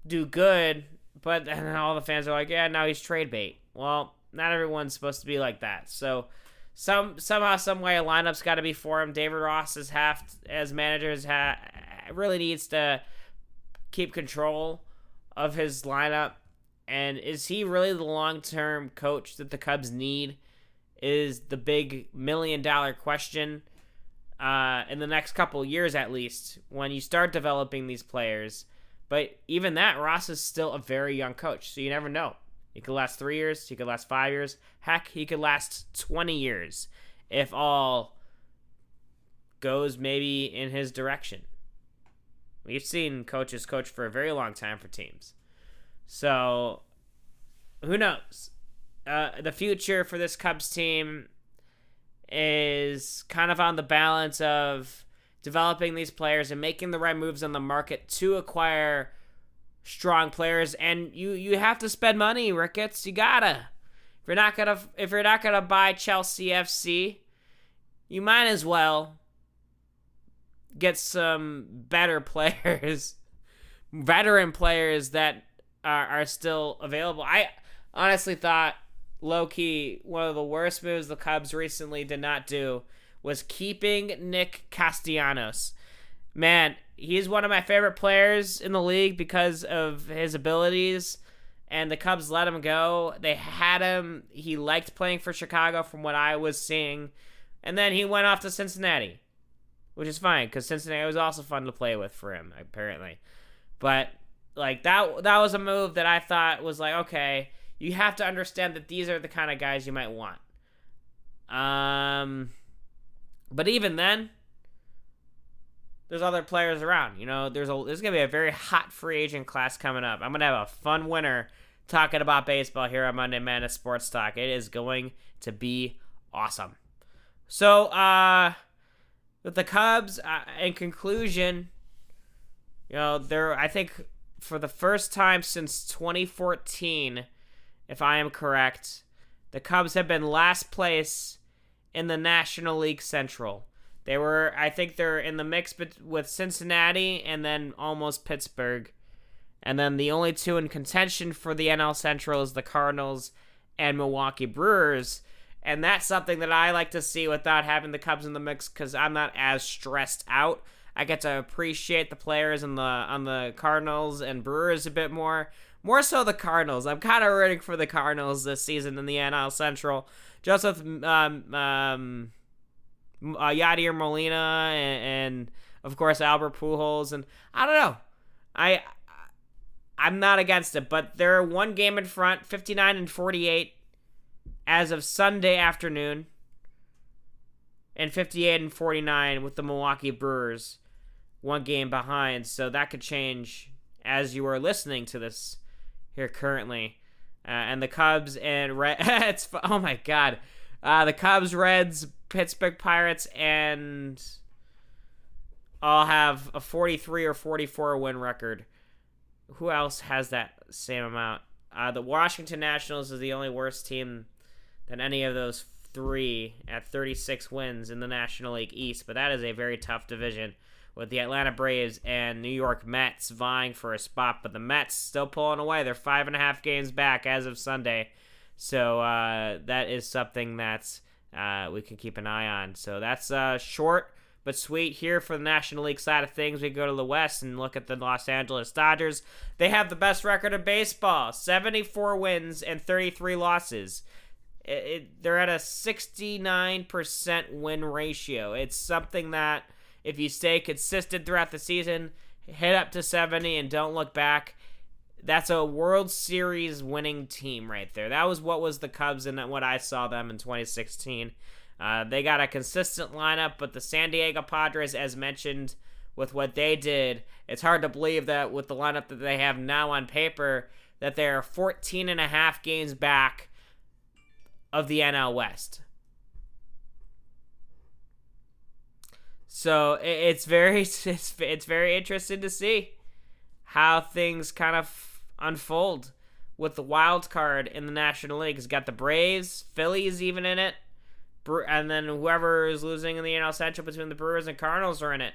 do good, but then all the fans are like, "Yeah, now he's trade bait." Well, not everyone's supposed to be like that. So some somehow, some way, a lineup's got to be for him. David Ross as half as managers ha- really needs to keep control of his lineup? And is he really the long term coach that the Cubs need? Is the big million dollar question uh, in the next couple years, at least, when you start developing these players. But even that, Ross is still a very young coach, so you never know. He could last three years, he could last five years, heck, he could last 20 years if all goes maybe in his direction. We've seen coaches coach for a very long time for teams. So, who knows? Uh, the future for this Cubs team is kind of on the balance of developing these players and making the right moves on the market to acquire strong players. And you you have to spend money ricketts. You gotta. If you're not gonna if you're not gonna buy chelsea fc you might as well get some better players veteran players that are, are still available. I honestly thought low-key one of the worst moves the cubs recently did not do was keeping nick castellanos man he's one of my favorite players in the league because of his abilities. And the Cubs let him go. They had him. He liked playing for Chicago, from what I was seeing. And then he went off to Cincinnati, which is fine because Cincinnati was also fun to play with for him, apparently. But like that, that was a move that I thought was like, okay, you have to understand that these are the kind of guys you might want. Um, but even then, there's other players around. You know, there's a there's gonna be a very hot free agent class coming up. I'm gonna have a fun winter talking about baseball here on Monday Madness Sports Talk. It is going to be awesome. So, uh, with the Cubs, uh, in conclusion, you know, they're I think for the first time since 2014, if I am correct, the Cubs have been last place in the National League Central. They were, I think, they're in the mix with Cincinnati and then almost Pittsburgh, and then the only two in contention for the NL Central is the Cardinals and Milwaukee Brewers, and that's something that I like to see without having the Cubs in the mix because I'm not as stressed out. I get to appreciate the players on the on the Cardinals and Brewers a bit more. More so the Cardinals. I'm kind of rooting for the Cardinals this season in the NL Central, with um, um uh, Yadier Molina and, and, of course Albert Pujols and I don't know. I I'm not against it, but they're one game in front, 59 and 48 as of Sunday afternoon. And 58 and 49 with the Milwaukee Brewers one game behind. So that could change as you are listening to this here currently. Uh, and the Cubs and Reds. oh my god, uh, the Cubs, Reds, Pittsburgh Pirates, and all have a 43 or 44 win record. Who else has that same amount? Uh, the Washington Nationals is the only worse team than any of those three at 36 wins in the National League East, but that is a very tough division with the Atlanta Braves and New York Mets vying for a spot, but the Mets still pulling away. They're five and a half games back as of Sunday. So uh, that is something that uh, we can keep an eye on. So that's uh, short but sweet here for the National League side of things. We go to the West and look at the Los Angeles Dodgers. They have the best record of baseball 74 wins and 33 losses. It, it, they're at a 69% win ratio. It's something that, if you stay consistent throughout the season, hit up to 70 and don't look back, that's a World Series winning team right there. That was what was the Cubs and what I saw them in 2016. Uh, they got a consistent lineup, but the San Diego Padres, as mentioned, with what they did, it's hard to believe that with the lineup that they have now on paper, that they're 14 and a half games back of the NL West. So it's very it's, it's very interesting to see how things kind of unfold with the wild card in the National League. It's got the Braves, Phillies even in it, and then whoever is losing in the NL Central between the Brewers and Cardinals are in it.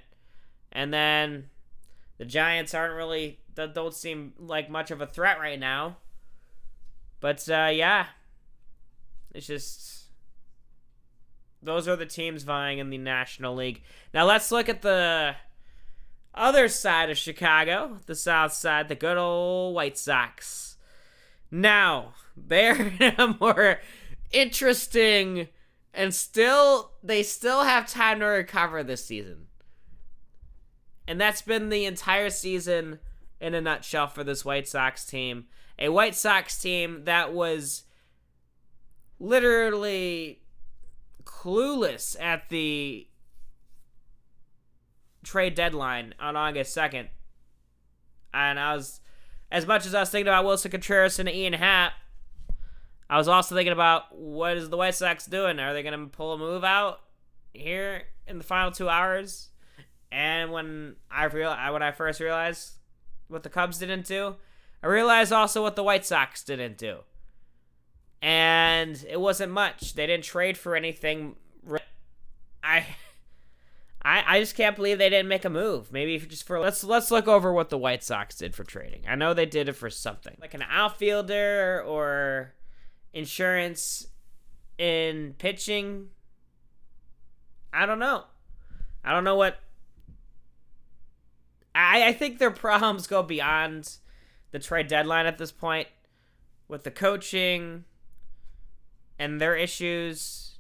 And then the Giants aren't really don't seem like much of a threat right now. But uh, yeah, it's just those are the teams vying in the National League. Now let's look at the other side of Chicago, the south side, the good old White Sox. Now, they're in a more interesting and still they still have time to recover this season. And that's been the entire season in a nutshell for this White Sox team. A White Sox team that was literally clueless at the trade deadline on August 2nd. And I was, as much as I was thinking about Willson Contreras and Ian Happ, I was also thinking about what is the White Sox doing? Are they going to pull a move out here in the final two hours? And when I real when I first realized what the Cubs didn't do, I realized also what the White Sox didn't do. And it wasn't much. They didn't trade for anything. I I, I just can't believe they didn't make a move. Maybe just for let's let's look over what the White Sox did for trading. I know they did it for something like an outfielder or insurance in pitching. I don't know. I don't know what. I I think their problems go beyond the trade deadline at this point, with the coaching and their issues,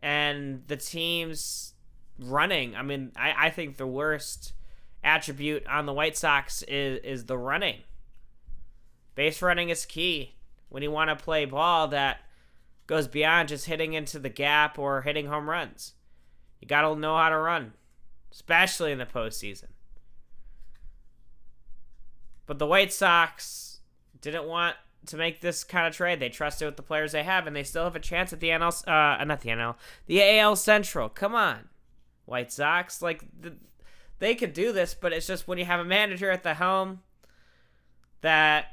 and the teams running. I mean, I, I think the worst attribute on the White Sox is is the running. Base running is key when you want to play ball that goes beyond just hitting into the gap or hitting home runs. You got to know how to run, especially in the postseason. But the White Sox didn't want to make this kind of trade. They trusted with the players they have, and they still have a chance at the NL, uh, not the NL, the AL Central. Come on. White Sox. Like the, they could do this, but it's just when you have a manager at the helm that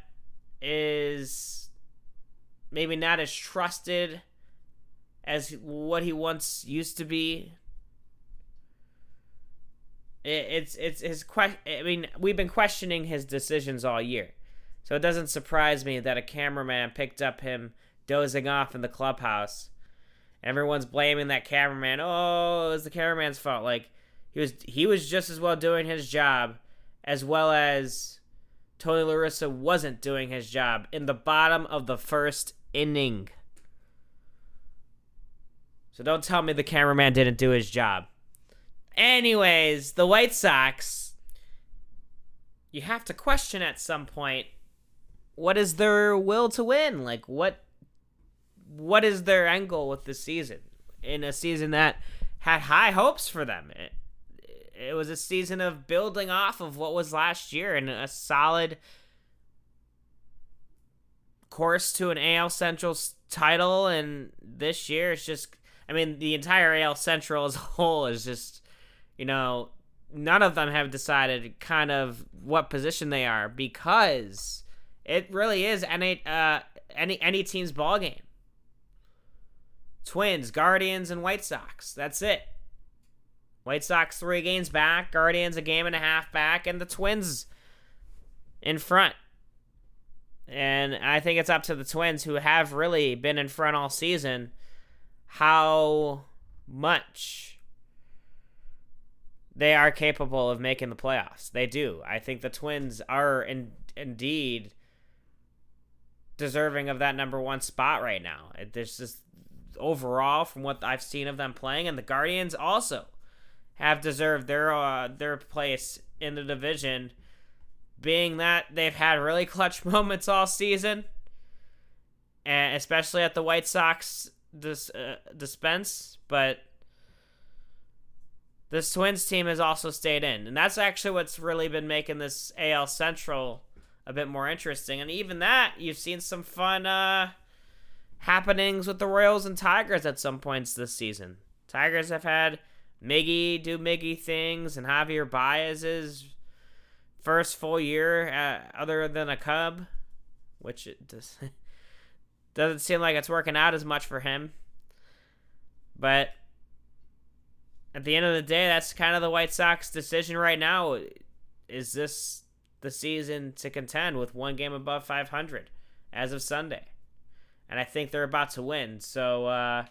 is maybe not as trusted as what he once used to be. It, it's it's his question. I mean, we've been questioning his decisions all year, so it doesn't surprise me that a cameraman picked up him dozing off in the clubhouse Everyone's blaming that cameraman. Oh, it was the cameraman's fault. Like he was he was just as well doing his job as well as Tony La Russa wasn't doing his job in the bottom of the first inning. So don't tell me the cameraman didn't do his job. Anyways, the White Sox you have to question at some point what is their will to win? Like what what is their end goal with this season? In a season that had high hopes for them. It, it was a season of building off of what was last year and a solid course to an AL Central title. And this year, it's just, I mean, the entire AL Central as a whole is just, you know, none of them have decided kind of what position they are because it really is any uh, any any team's ball game. Twins, Guardians, and White Sox. That's it. White Sox three games back, Guardians a game and a half back, and the Twins in front. And I think it's up to the Twins, who have really been in front all season, how much they are capable of making the playoffs. They do. I think the Twins are in, indeed deserving of that number one spot right now. There's just overall from what I've seen of them playing, and the Guardians also have deserved their uh, their place in the division, being that they've had really clutch moments all season, and especially at the White Sox dis- uh, dispense, but. This Twins team has also stayed in, and that's actually what's really been making this AL Central a bit more interesting. And even that, you've seen some fun uh, happenings with the Royals and Tigers at some points this season. Tigers have had Miggy do Miggy things, and Javier Baez's first full year uh, other than a Cub, which it does, doesn't seem like it's working out as much for him. But at the end of the day, that's kind of the White Sox decision right now. Is this the season to contend with one game above 500 as of Sunday? and I think they're about to win. So, uh,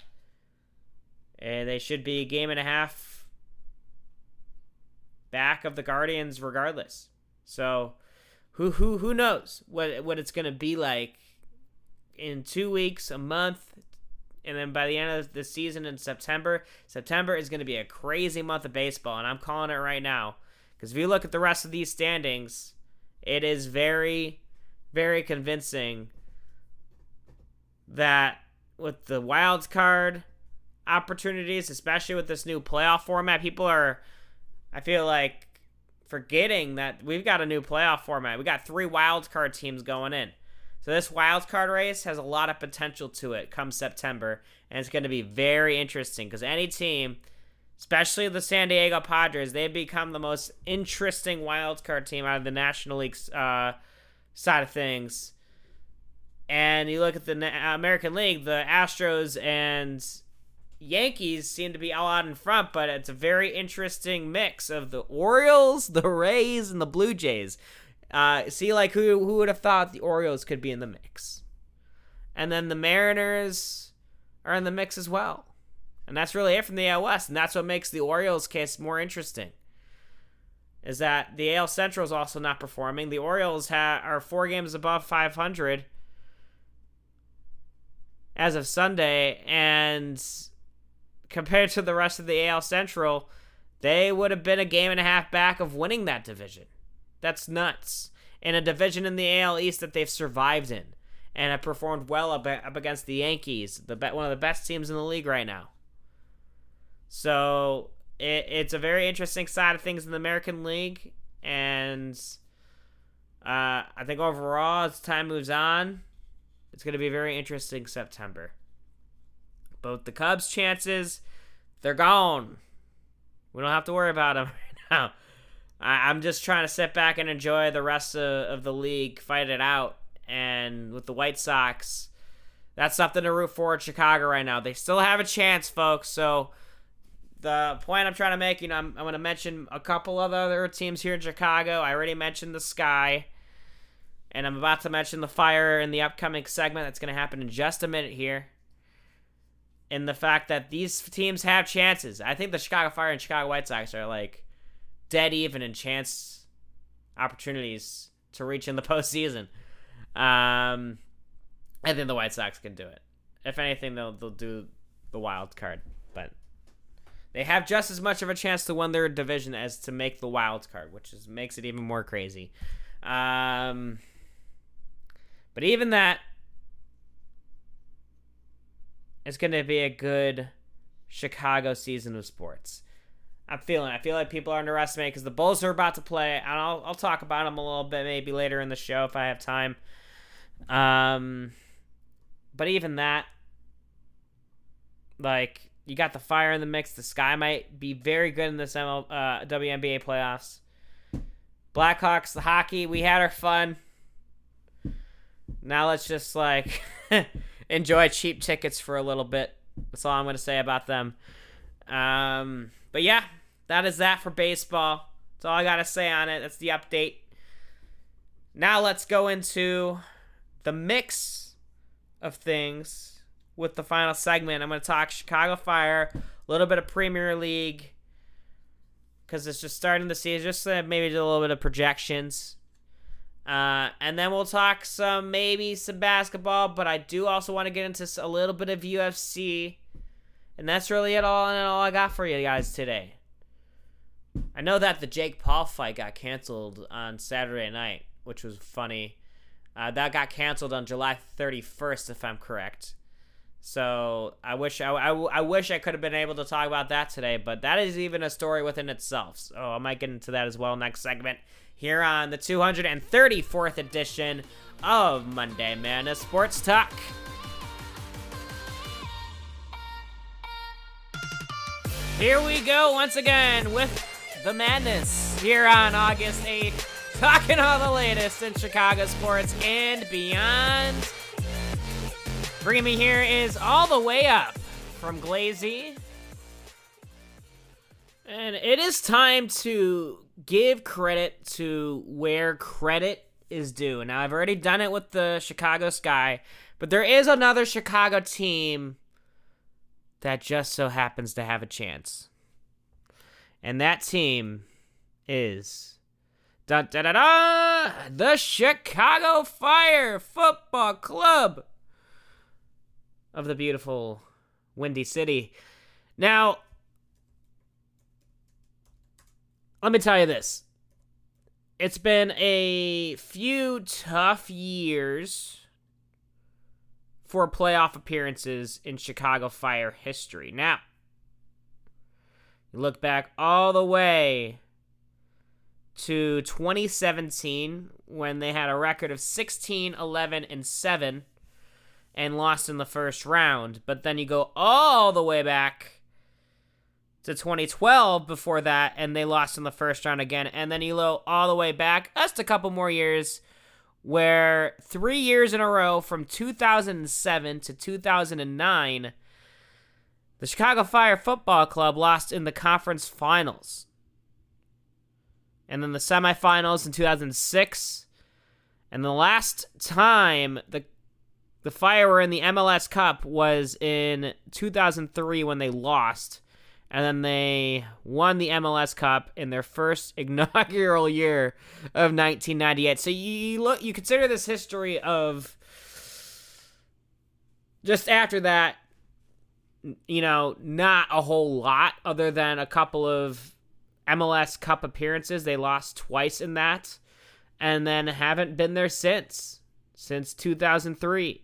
and they should be a game and a half back of the Guardians regardless. So who who who knows what what it's gonna be like in two weeks, a month, and then by the end of the season in September, September is gonna be a crazy month of baseball, and I'm calling it right now. Because if you look at the rest of these standings, it is very, very convincing that with the wild card opportunities, especially with this new playoff format, people are, I feel like, forgetting that we've got a new playoff format. We got three wild card teams going in. So this wild card race has a lot of potential to it come September, and it's going to be very interesting because any team, especially the San Diego Padres, they've become the most interesting wild card team out of the National League uh, side of things. And you look at the American League, the Astros and Yankees seem to be all out in front, but it's a very interesting mix of the Orioles, the Rays, and the Blue Jays. Uh, see, like who who would have thought the Orioles could be in the mix, and then the Mariners are in the mix as well, and that's really it from the AL West, and that's what makes the Orioles case more interesting. Is that the AL Central is also not performing? The Orioles ha- are four games above 500 as of Sunday, and compared to the rest of the AL Central, they would have been a game and a half back of winning that division. That's nuts. In a division in the AL East that they've survived in and have performed well up, up against the Yankees, the one of the best teams in the league right now. So it, it's a very interesting side of things in the American League, and uh, I think overall, as time moves on, it's going to be a very interesting September. Both the Cubs' chances, they're gone. We don't have to worry about them right now. I, am just trying to sit back and enjoy the rest of, of the league, fight it out. And with the White Sox, that's something to root for in Chicago right now. They still have a chance, folks. So the point I'm trying to make, you know, I'm, I'm going to mention a couple of other teams here in Chicago. I already mentioned the Sky. And I'm about to mention the Fire in the upcoming segment that's going to happen in just a minute here. And the fact that these teams have chances. I think the Chicago Fire and Chicago White Sox are like dead even in chance opportunities to reach in the postseason. Um, I think the White Sox can do it. If anything, they'll they'll do the wild card, they have just as much of a chance to win their division as to make the wild card, which is makes it even more crazy. Um, but even that, it's going to be a good Chicago season of sports. I'm feeling. I feel like people are underestimating because the Bulls are about to play, and I'll I'll talk about them a little bit maybe later in the show if I have time. Um, but even that, like you got the fire in the mix. The sky might be very good in this ML, uh, WNBA playoffs. Blackhawks, the hockey, we had our fun. Now let's just like enjoy cheap tickets for a little bit. That's all I'm going to say about them. Um, but yeah, that is that for baseball. That's all I got to say on it. That's the update. Now let's go into the mix of things with the final segment. I'm going to talk Chicago Fire, a little bit of Premier League, because it's just starting the season. Just uh, maybe do a little bit of projections. Uh, and then we'll talk some, maybe some basketball, but I do also want to get into a little bit of UFC and that's really it all and all I got for you guys today. I know that the Jake Paul fight got canceled on Saturday night, which was funny. Uh, that got canceled on July 31st, if I'm correct. So I wish I, I, I wish I could have been able to talk about that today, but that is even a story within itself. So I might get into that as well next segment here on the 234th edition of Monday Madness Sports Talk. Here we go once again with the madness here on August 8th, talking all the latest in Chicago sports and beyond. Bringing me here is all the way up from Glazy. And it is time to give credit to where credit is due. Now, I've already done it with the Chicago Sky, but there is another Chicago team that just so happens to have a chance. And that team is da da da da the Chicago Fire Football Club of the beautiful Windy City. Now, let me tell you this. It's been a few tough years for playoff appearances in Chicago Fire history. Now, you look back all the way to 2017 when they had a record of 16, 11, and 7 and lost in the first round. But then you go all the way back to 2012 before that, and they lost in the first round again. And then you go all the way back just a couple more years, where three years in a row from 2007 to 2009, the Chicago Fire Football Club lost in the conference finals. And then the semifinals in 2006. And the last time the the Fire were in the MLS Cup was in 2003 when they lost. And then they won the MLS Cup in their first inaugural year of 1998. So you look, you consider this history of just after that, you know, not a whole lot other than a couple of MLS Cup appearances. They lost twice in that, and then haven't been there since since 2003.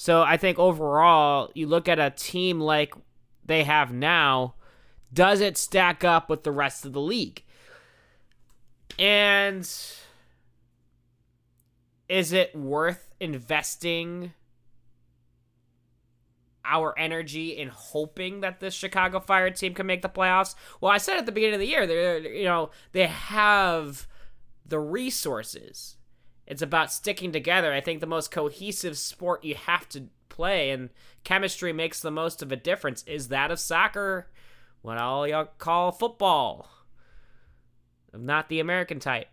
So I think overall, you look at a team like they have now, does it stack up with the rest of the league? And is it worth investing our energy in hoping that the Chicago Fire team can make the playoffs? Well, I said at the beginning of the year, they you know, they have the resources it's about sticking together. I think the most cohesive sport you have to play and chemistry makes the most of a difference is that of soccer, what all y'all call football. Not the American type.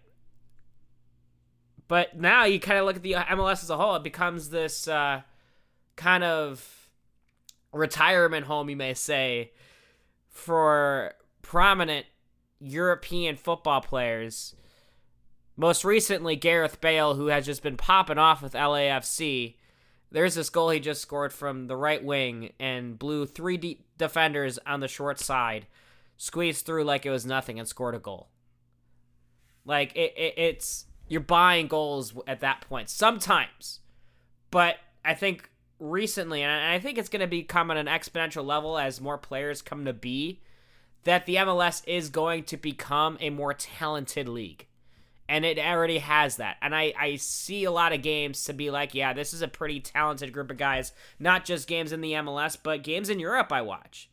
But now you kind of look at the MLS as a whole, it becomes this uh, kind of retirement home, you may say, for prominent European football players most recently, Gareth Bale, who has just been popping off with LAFC. There's this goal he just scored from the right wing and blew three deep defenders on the short side, squeezed through like it was nothing, and scored a goal. Like it, it it's you're buying goals at that point sometimes, but I think recently, and I think it's going to become at an exponential level as more players come to be, that the MLS is going to become a more talented league and it already has that. And I, I see a lot of games to be like, yeah, this is a pretty talented group of guys. Not just games in the MLS, but games in Europe I watch.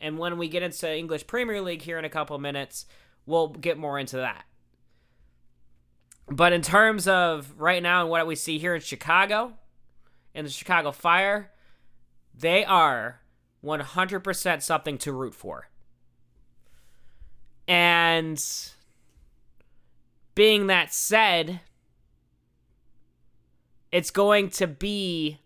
And when we get into English Premier League here in a couple minutes, we'll get more into that. But in terms of right now and what we see here in Chicago, in the Chicago Fire, they are 100% something to root for. And being that said, it's going to be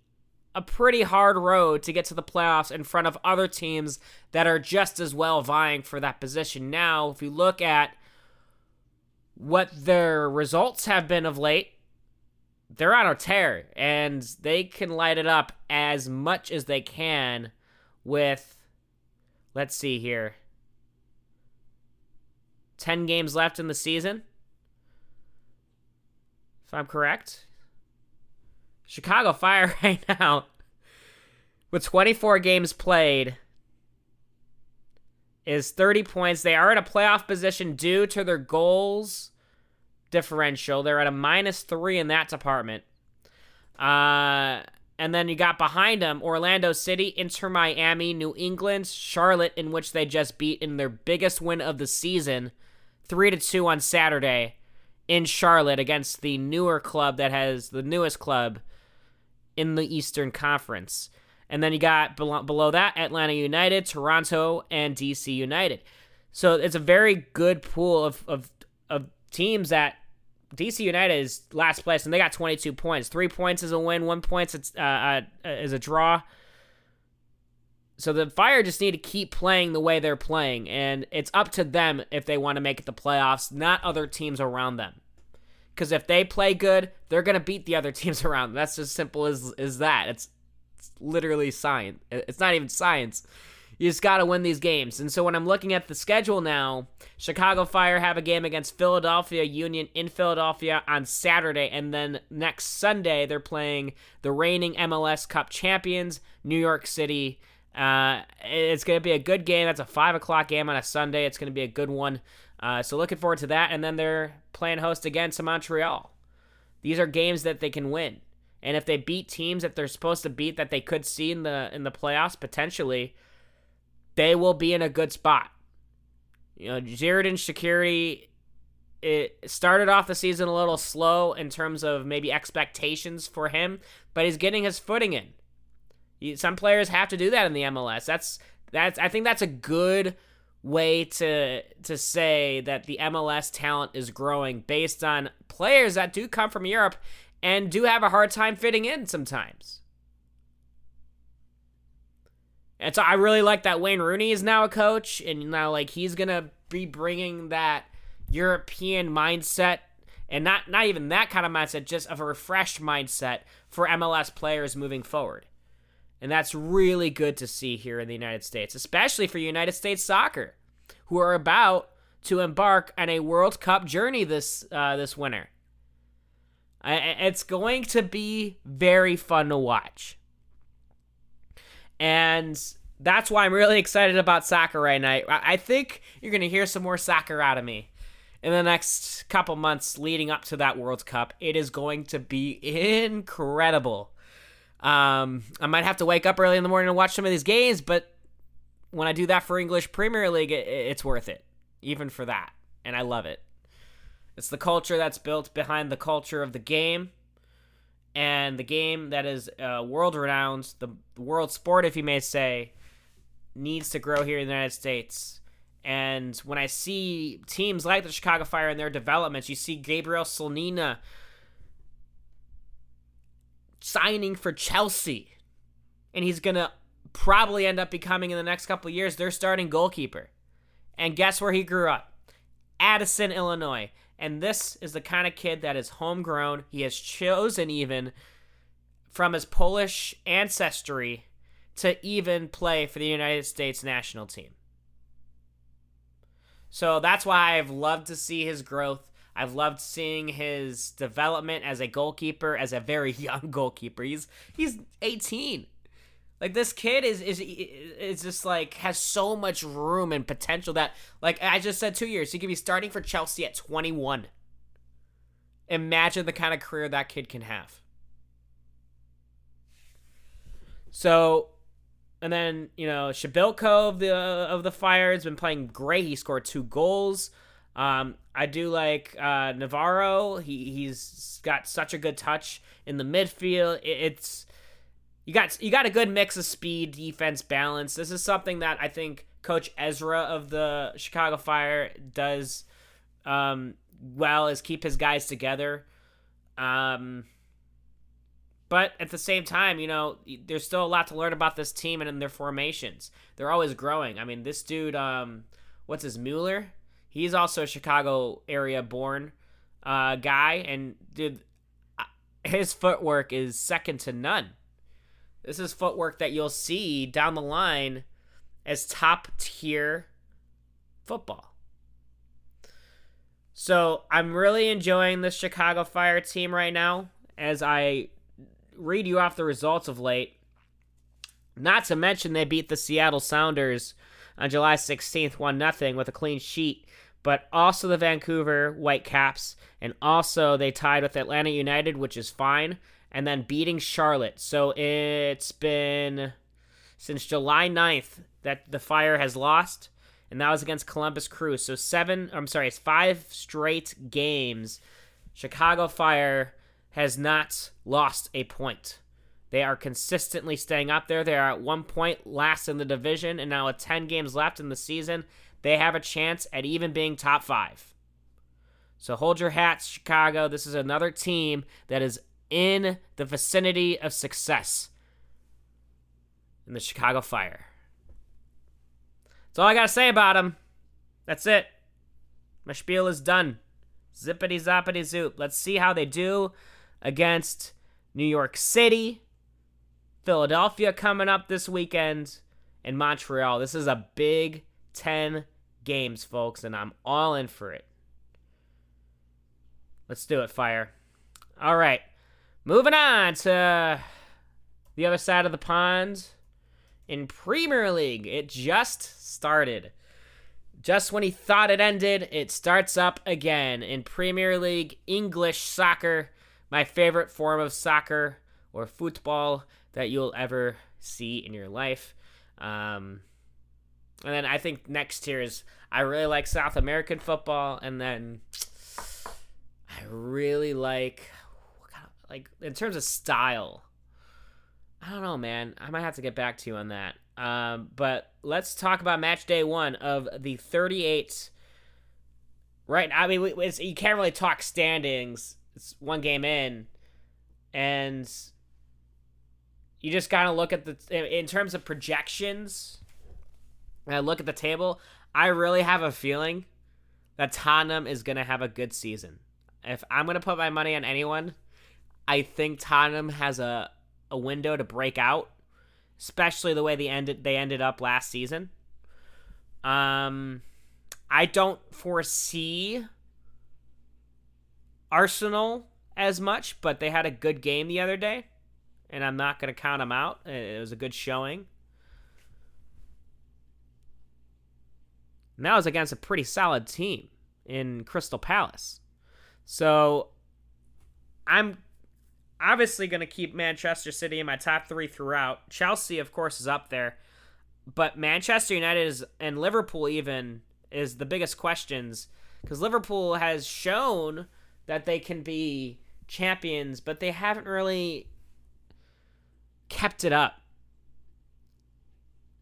a pretty hard road to get to the playoffs in front of other teams that are just as well vying for that position. Now, if you look at what their results have been of late, they're on a tear and they can light it up as much as they can with let's see here 10 games left in the season if I'm correct. Chicago Fire right now, with 24 games played, is 30 points. They are in a playoff position due to their goals differential. They're at a minus three in that department. Uh, and then you got behind them Orlando City, Inter Miami, New England, Charlotte, in which they just beat in their biggest win of the season, three to two on Saturday in Charlotte against the newer club that has the newest club in the Eastern Conference. And then you got below that Atlanta United, Toronto, and DC United. So it's a very good pool of, of, of teams that DC United is last place, and they got 22 points. Three points is a win, one point uh, uh, is a draw. So the Fire just need to keep playing the way they're playing, and it's up to them if they want to make it the playoffs, not other teams around them. Because if they play good, they're gonna beat the other teams around them. That's as simple as as that. It's, it's literally science. It's not even science. You just got to win these games. And so when I'm looking at the schedule now, Chicago Fire have a game against Philadelphia Union in Philadelphia on Saturday. And then next Sunday, they're playing the reigning MLS Cup champions, New York City. Uh, it's going to be a good game. That's a 5 o'clock game on a Sunday. It's going to be a good one. Uh, so looking forward to that. And then they're playing host again to Montreal. These are games that they can win. And if they beat teams that they're supposed to beat that they could see in the in the playoffs potentially, they will be in a good spot. You know, Xherdan Shaqiri it started off the season a little slow in terms of maybe expectations for him, but he's getting his footing in. Some players have to do that in the MLS. That's that's I think that's a good way to to say that the MLS talent is growing based on players that do come from Europe and do have a hard time fitting in sometimes. And so I really like that Wayne Rooney is now a coach, and now like he's gonna be bringing that European mindset, and not not even that kind of mindset, just of a refreshed mindset for MLS players moving forward. And that's really good to see here in the United States, especially for United States soccer, who are about to embark on a World Cup journey this uh, this winter. It's going to be very fun to watch. And that's why I'm really excited about soccer right now. I think you're going to hear some more soccer out of me in the next couple months leading up to that World Cup. It is going to be incredible. Um, I might have to wake up early in the morning and watch some of these games, but when I do that for English Premier League, it, it's worth it, even for that. And I love it. It's the culture that's built behind the culture of the game and the game that is uh, world renowned, the, world sport, if you may say, needs to grow here in the United States. And when I see teams like the Chicago Fire and their developments, you see Gabriel Slonina signing for Chelsea, and he's gonna probably end up becoming in the next couple years their starting goalkeeper. And guess where he grew up? Addison, Illinois. And this is the kind of kid that is homegrown. He has chosen even from his Polish ancestry to even play for the United States national team. So that's why I've loved to see his growth. I've loved seeing his development as a goalkeeper, as a very young goalkeeper. He's he's 18. Like this kid is is is just like has so much room and potential that like I just said 2 years he could be starting for Chelsea at 21. Imagine the kind of career that kid can have. So and then you know Przybylko of the of the Fire has been playing great. He scored two goals. Um, I do like uh, Navarro. He he's got such a good touch in the midfield. It, it's you got you got a good mix of speed, defense, balance. This is something that I think Coach Ezra of the Chicago Fire does um, well is keep his guys together. Um, but at the same time, you know, there's still a lot to learn about this team and in their formations. They're always growing. I mean, this dude, um, what's his Mueller? He's also a Chicago area born uh, guy, and dude, his footwork is second to none. This is footwork that you'll see down the line as top tier football. So I'm really enjoying the Chicago Fire team right now as I read you off the results of late. Not to mention they beat the Seattle Sounders on July 16th, 1 0 with a clean sheet, but also the Vancouver Whitecaps, and also they tied with Atlanta United, which is fine and then beating Charlotte. So it's been since July 9th that the Fire has lost, and that was against Columbus Crew. So seven, I'm sorry, it's five straight games. Chicago Fire has not lost a point. They are consistently staying up there. They are at one point last in the division, and now with 10 games left in the season, they have a chance at even being top five. So hold your hats, Chicago. This is another team that is in the vicinity of success in the Chicago Fire. That's all I got to say about them. That's it. My spiel is done. Zippity zoppity zoop. Let's see how they do against New York City, Philadelphia coming up this weekend, and Montreal. This is a big 10 games, folks, and I'm all in for it. Let's do it, Fire. All right. Moving on to the other side of the pond in Premier League. It just started. Just when he thought it ended, it starts up again in Premier League English soccer, my favorite form of soccer or football that you'll ever see in your life. Um, and then I think next tier is I really like South American football, and then I really like like in terms of style. I don't know, man. I might have to get back to you on that. Um, but let's talk about match day one of the 38. Right, I mean, you can't really talk standings. It's one game in, and you just gotta look at the in terms of projections. I look at the table. I really have a feeling that Tottenham is gonna have a good season. If I'm gonna put my money on anyone, I think Tottenham has a a window to break out, especially the way they ended they ended up last season. Um, I don't foresee Arsenal as much, but they had a good game the other day, and I'm not going to count them out. It was a good showing. And that was against a pretty solid team in Crystal Palace. So I'm obviously going to keep Manchester City in my top three throughout. Chelsea, of course, is up there. But Manchester United is, and Liverpool, even, is the biggest questions because Liverpool has shown that they can be champions, but they haven't really kept it up.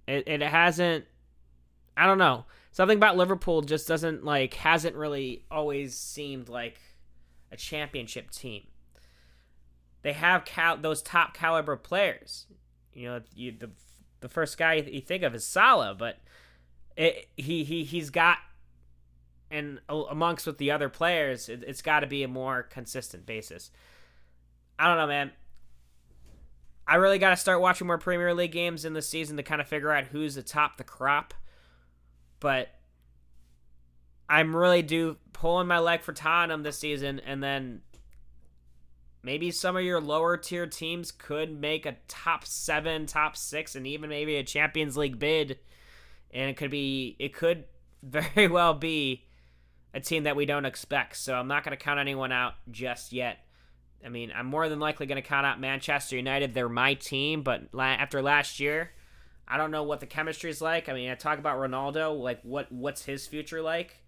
It, it hasn't, I don't know. Something about Liverpool just doesn't like, hasn't really always seemed like a championship team they have cal- those top caliber players. You know, you, the the first guy you think of is Salah, but it, he he he's got and amongst with the other players, it, it's got to be a more consistent basis. I don't know, man. I really got to start watching more Premier League games in the season to kind of figure out who's atop the crop. But I'm really do pulling my leg for Tottenham this season, and then maybe some of your lower tier teams could make a top seven, top six, and even maybe a Champions League bid. And it could be, it could very well be a team that we don't expect. So I'm not going to count anyone out just yet. I mean, I'm more than likely going to count out Manchester United. They're my team, but after last year, I don't know what the chemistry is like. I mean, I talk about Ronaldo, like what what's his future like?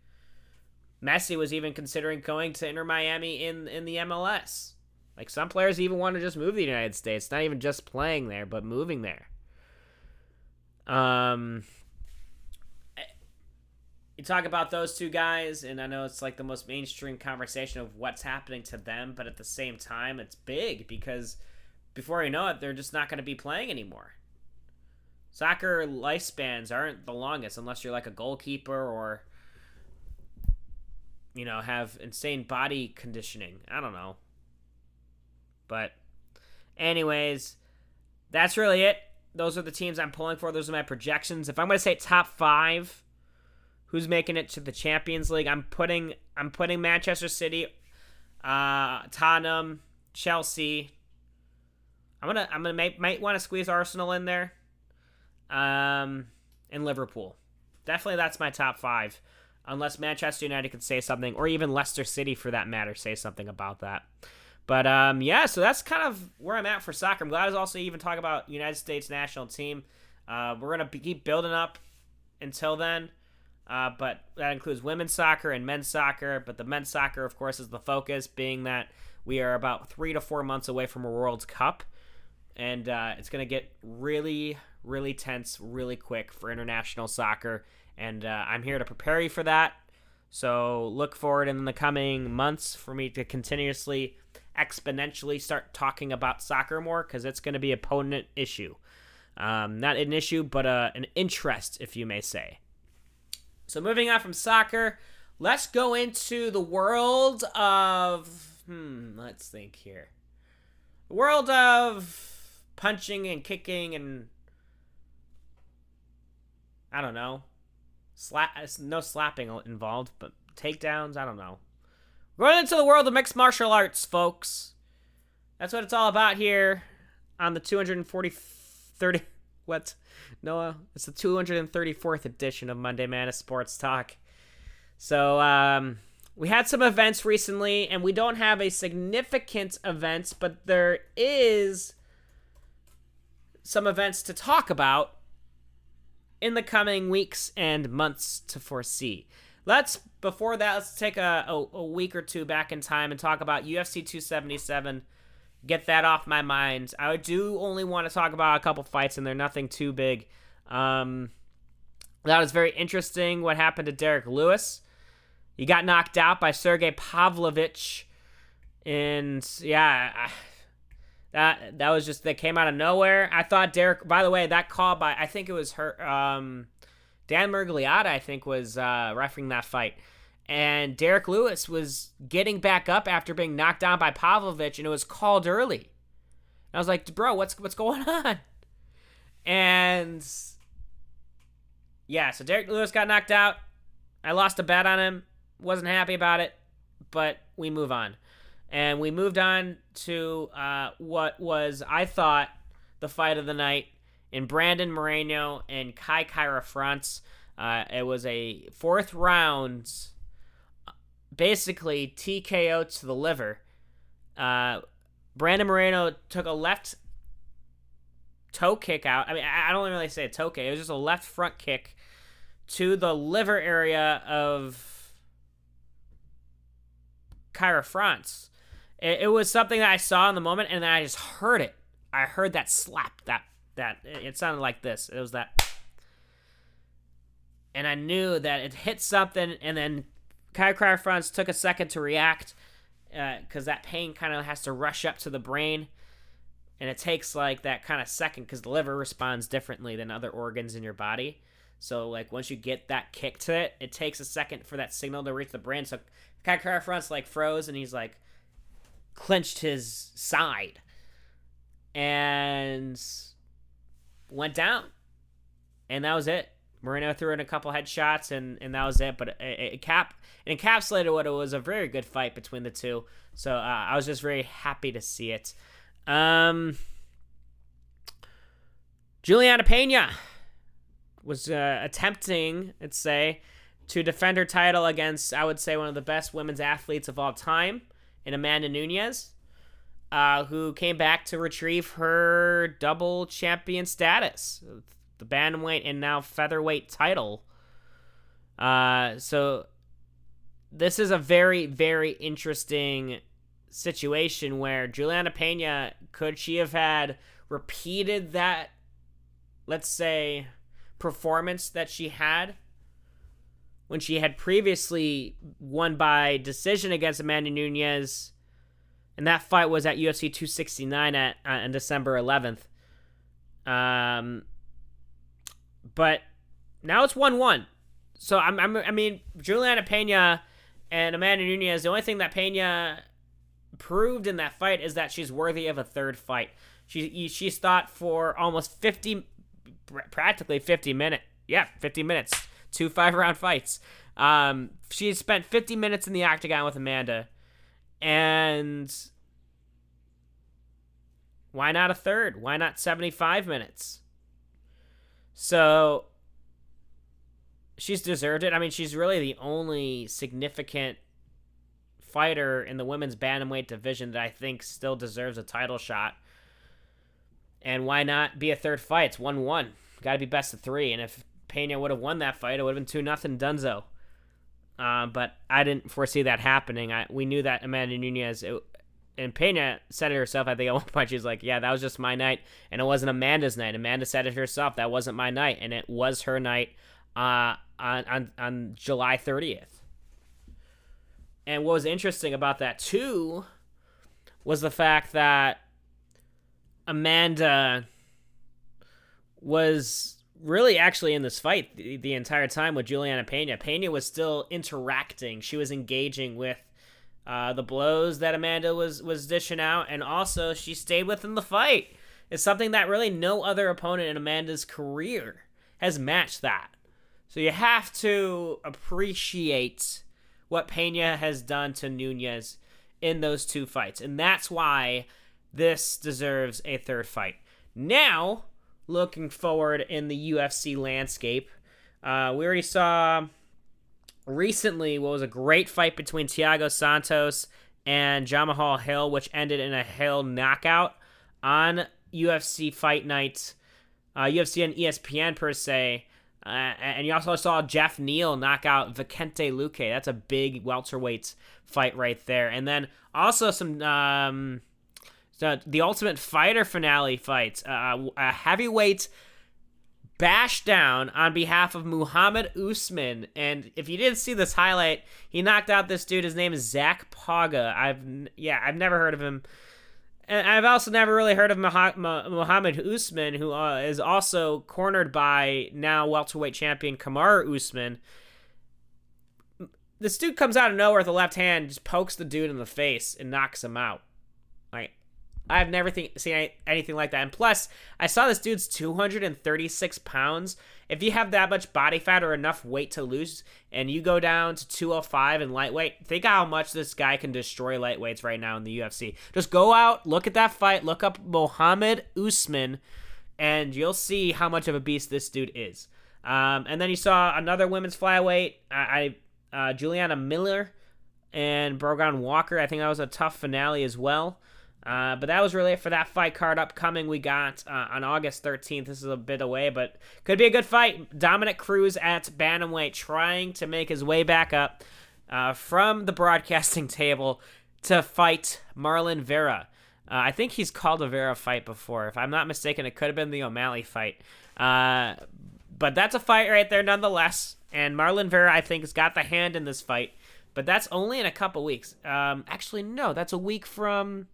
Messi was even considering going to Inter Miami in in the MLS. Like some players even want to just move to the United States, not even just playing there, but moving there. Um, you talk about those two guys, and I know it's like the most mainstream conversation of what's happening to them, but at the same time, it's big because before you know it, they're just not going to be playing anymore. Soccer lifespans aren't the longest unless you're like a goalkeeper or, you know, have insane body conditioning. I don't know. But, anyways, that's really it. Those are the teams I'm pulling for. Those are my projections. If I'm going to say top five, who's making it to the Champions League? I'm putting I'm putting Manchester City, uh, Tottenham, Chelsea. I'm gonna I'm gonna make, might want to squeeze Arsenal in there, um, and Liverpool. Definitely, that's my top five, unless Manchester United could say something, or even Leicester City for that matter, say something about that. But um, yeah, so that's kind of where I'm at for soccer. I'm glad to also even talk about United States national team. Uh, we're gonna be, keep building up until then, uh, but that includes women's soccer and men's soccer. But the men's soccer, of course, is the focus, being that we are about three to four months away from a World Cup, and uh, it's gonna get really, really tense, really quick for international soccer. And uh, I'm here to prepare you for that. So look forward in the coming months for me to continuously exponentially start talking about soccer more because it's going to be a potent issue. Um, not an issue, but uh, an interest, if you may say. So moving on from soccer, let's go into the world of hmm, let's think here. The world of punching and kicking and I don't know. Slap no slapping involved, but takedowns, I don't know. Going into the world of mixed martial arts, folks. That's what it's all about here on the 240 30 what? Noah, it's the 234th edition of Monday Man of Sports Talk. So, um, we had some events recently, and we don't have a significant events, but there is some events to talk about in the coming weeks and months to foresee. Let's before that, let's take a, a, a week or two back in time and talk about UFC 277 get that off my mind. I do only want to talk about a couple fights, and they're nothing too big. Um, that was very interesting. What happened to Derrick Lewis? He got knocked out by Sergey Pavlovich, and yeah, that that was just that came out of nowhere. I thought Derrick. By the way, that call by I think it was her. Um, Dan Miragliotta, I think, was uh, refereeing that fight and Derrick Lewis was getting back up after being knocked down by Pavlovich, and it was called early. And I was like, "Bro, what's what's going on?" And yeah, so Derrick Lewis got knocked out. I lost a bet on him. Wasn't happy about it, but we move on, and we moved on to uh, what was I thought the fight of the night in Brandon Moreno and Kai Kara-France. Uh, it was a fourth round basically TKO to the liver. Uh, Brandon Moreno took a left toe kick out. I mean, I don't really say a toe kick. It was just a left front kick to the liver area of Kara-France. It, it was something that I saw in the moment, and then I just heard it. I heard that slap. That that it sounded like this. It was that, and I knew that it hit something, and then Kai Kara-France took a second to react because uh, that pain kind of has to rush up to the brain. And it takes like that kind of second because the liver responds differently than other organs in your body. So like once you get that kick to it, it takes a second for that signal to reach the brain. So Kai Kara-France like froze and he's like clenched his side and went down. And that was it. Moreno threw in a couple headshots, and, and that was it. But it, it, cap it encapsulated what it was a very good fight between the two. So uh, I was just very happy to see it. Um, Juliana Pena was uh, attempting, let's say, to defend her title against, I would say, one of the best women's athletes of all time, in Amanda Nunes, uh, who came back to retrieve her double champion status the bantamweight and now featherweight title. Uh, so this is a very, very interesting situation where Juliana Pena could she have had repeated that, let's say, performance that she had when she had previously won by decision against Amanda Nunes, and that fight was at UFC 269 at uh, on December 11th. Um, but now it's 1 1. So, I'm, I'm, i mean, Juliana Pena and Amanda Nunes, the only thing that Pena proved in that fight is that she's worthy of a third fight. She she's thought for almost 50, practically 50 minutes. Yeah, 50 minutes. Two five round fights. Um, she spent 50 minutes in the octagon with Amanda. And why not a third? Why not 75 minutes? So she's deserved it. I mean, she's really the only significant fighter in the women's bantamweight division that I think still deserves a title shot. And why not be a third fight? It's one one. Got to be best of three. And if Pena would have won that fight, it would have been two nothing Dunzo. Uh, but I didn't foresee that happening. I we knew that Amanda Nunes it, and Pena said it herself. I think at one point she's like, "Yeah, that was just my night, and it wasn't Amanda's night." Amanda said it herself. That wasn't my night, and it was her night uh, on on on July 30th. And what was interesting about that too was the fact that Amanda was really actually in this fight the, the entire time with Juliana Pena. Pena was still interacting. She was engaging with uh, the blows that Amanda was was dishing out, and also she stayed within the fight. It's something that really no other opponent in Amanda's career has matched that. So you have to appreciate what Pena has done to Nunes in those two fights, and that's why this deserves a third fight. Now, looking forward in the UFC landscape, uh, we already saw recently what was a great fight between Thiago Santos and Jamahal Hill, which ended in a Hill knockout on UFC Fight Night, uh, UFC and ESPN per se. Uh, and you also saw Geoff Neal knock out Vicente Luque. That's a big welterweight fight right there. And then also some um, so the Ultimate Fighter finale fights. Uh, a heavyweight bash down on behalf of Mohammed Usman. And if you didn't see this highlight, he knocked out this dude. His name is Zac Pauga. I've yeah, I've never heard of him. And I've also never really heard of Mohammed Usman, who uh, is also cornered by now welterweight champion Kamaru Usman. This dude comes out of nowhere with the left hand, just pokes the dude in the face and knocks him out. Like I've never seen anything like that. And plus, I saw this dude's 236 pounds. If you have that much body fat or enough weight to lose, and you go down to 205 in lightweight, think how much this guy can destroy lightweights right now in the UFC. Just go out, look at that fight, look up Mohammed Usman, and you'll see how much of a beast this dude is. Um, and then you saw another women's flyweight, I, I uh, Juliana Miller and Brogan Walker. I think that was a tough finale as well. Uh, but that was really it for that fight card upcoming. We got uh, on August 13th. This is a bit away, but could be a good fight. Dominick Cruz at Bantamweight trying to make his way back up uh, from the broadcasting table to fight Marlon Vera. Uh, I think he's called a Vera fight before. If I'm not mistaken, it could have been the O'Malley fight. Uh, but that's a fight right there nonetheless. And Marlon Vera, I think, has got the hand in this fight. But that's only in a couple weeks. Um, actually, no, that's a week from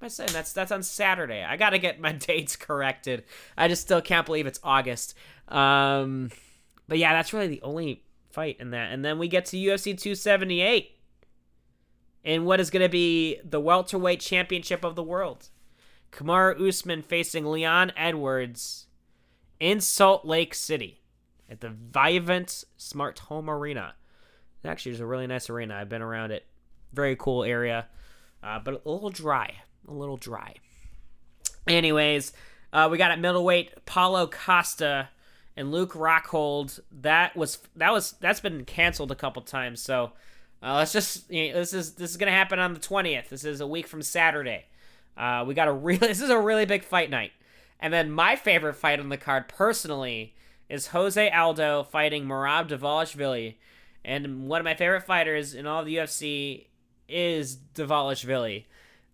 am I saying? That's that's on Saturday. I gotta get my dates corrected. I just still can't believe it's August. Um, but yeah, that's really the only fight in that. And then we get to UFC 278 in what is going to be the welterweight championship of the world. Kamaru Usman facing Leon Edwards in Salt Lake City at the Vivint Smart Home Arena. Actually, it's a really nice arena. I've been around it. Very cool area, uh, but a little dry a little dry. Anyways, uh, we got at middleweight Paulo Costa and Luke Rockhold. That was that was that's been canceled a couple times. So uh, let's just you know, this is this is gonna happen on the twentieth. This is a week from Saturday. Uh, we got a really this is a really big fight night. And then my favorite fight on the card personally is Jose Aldo fighting Merab Dvalishvili. And one of my favorite fighters in all of the UFC is Dvalishvili.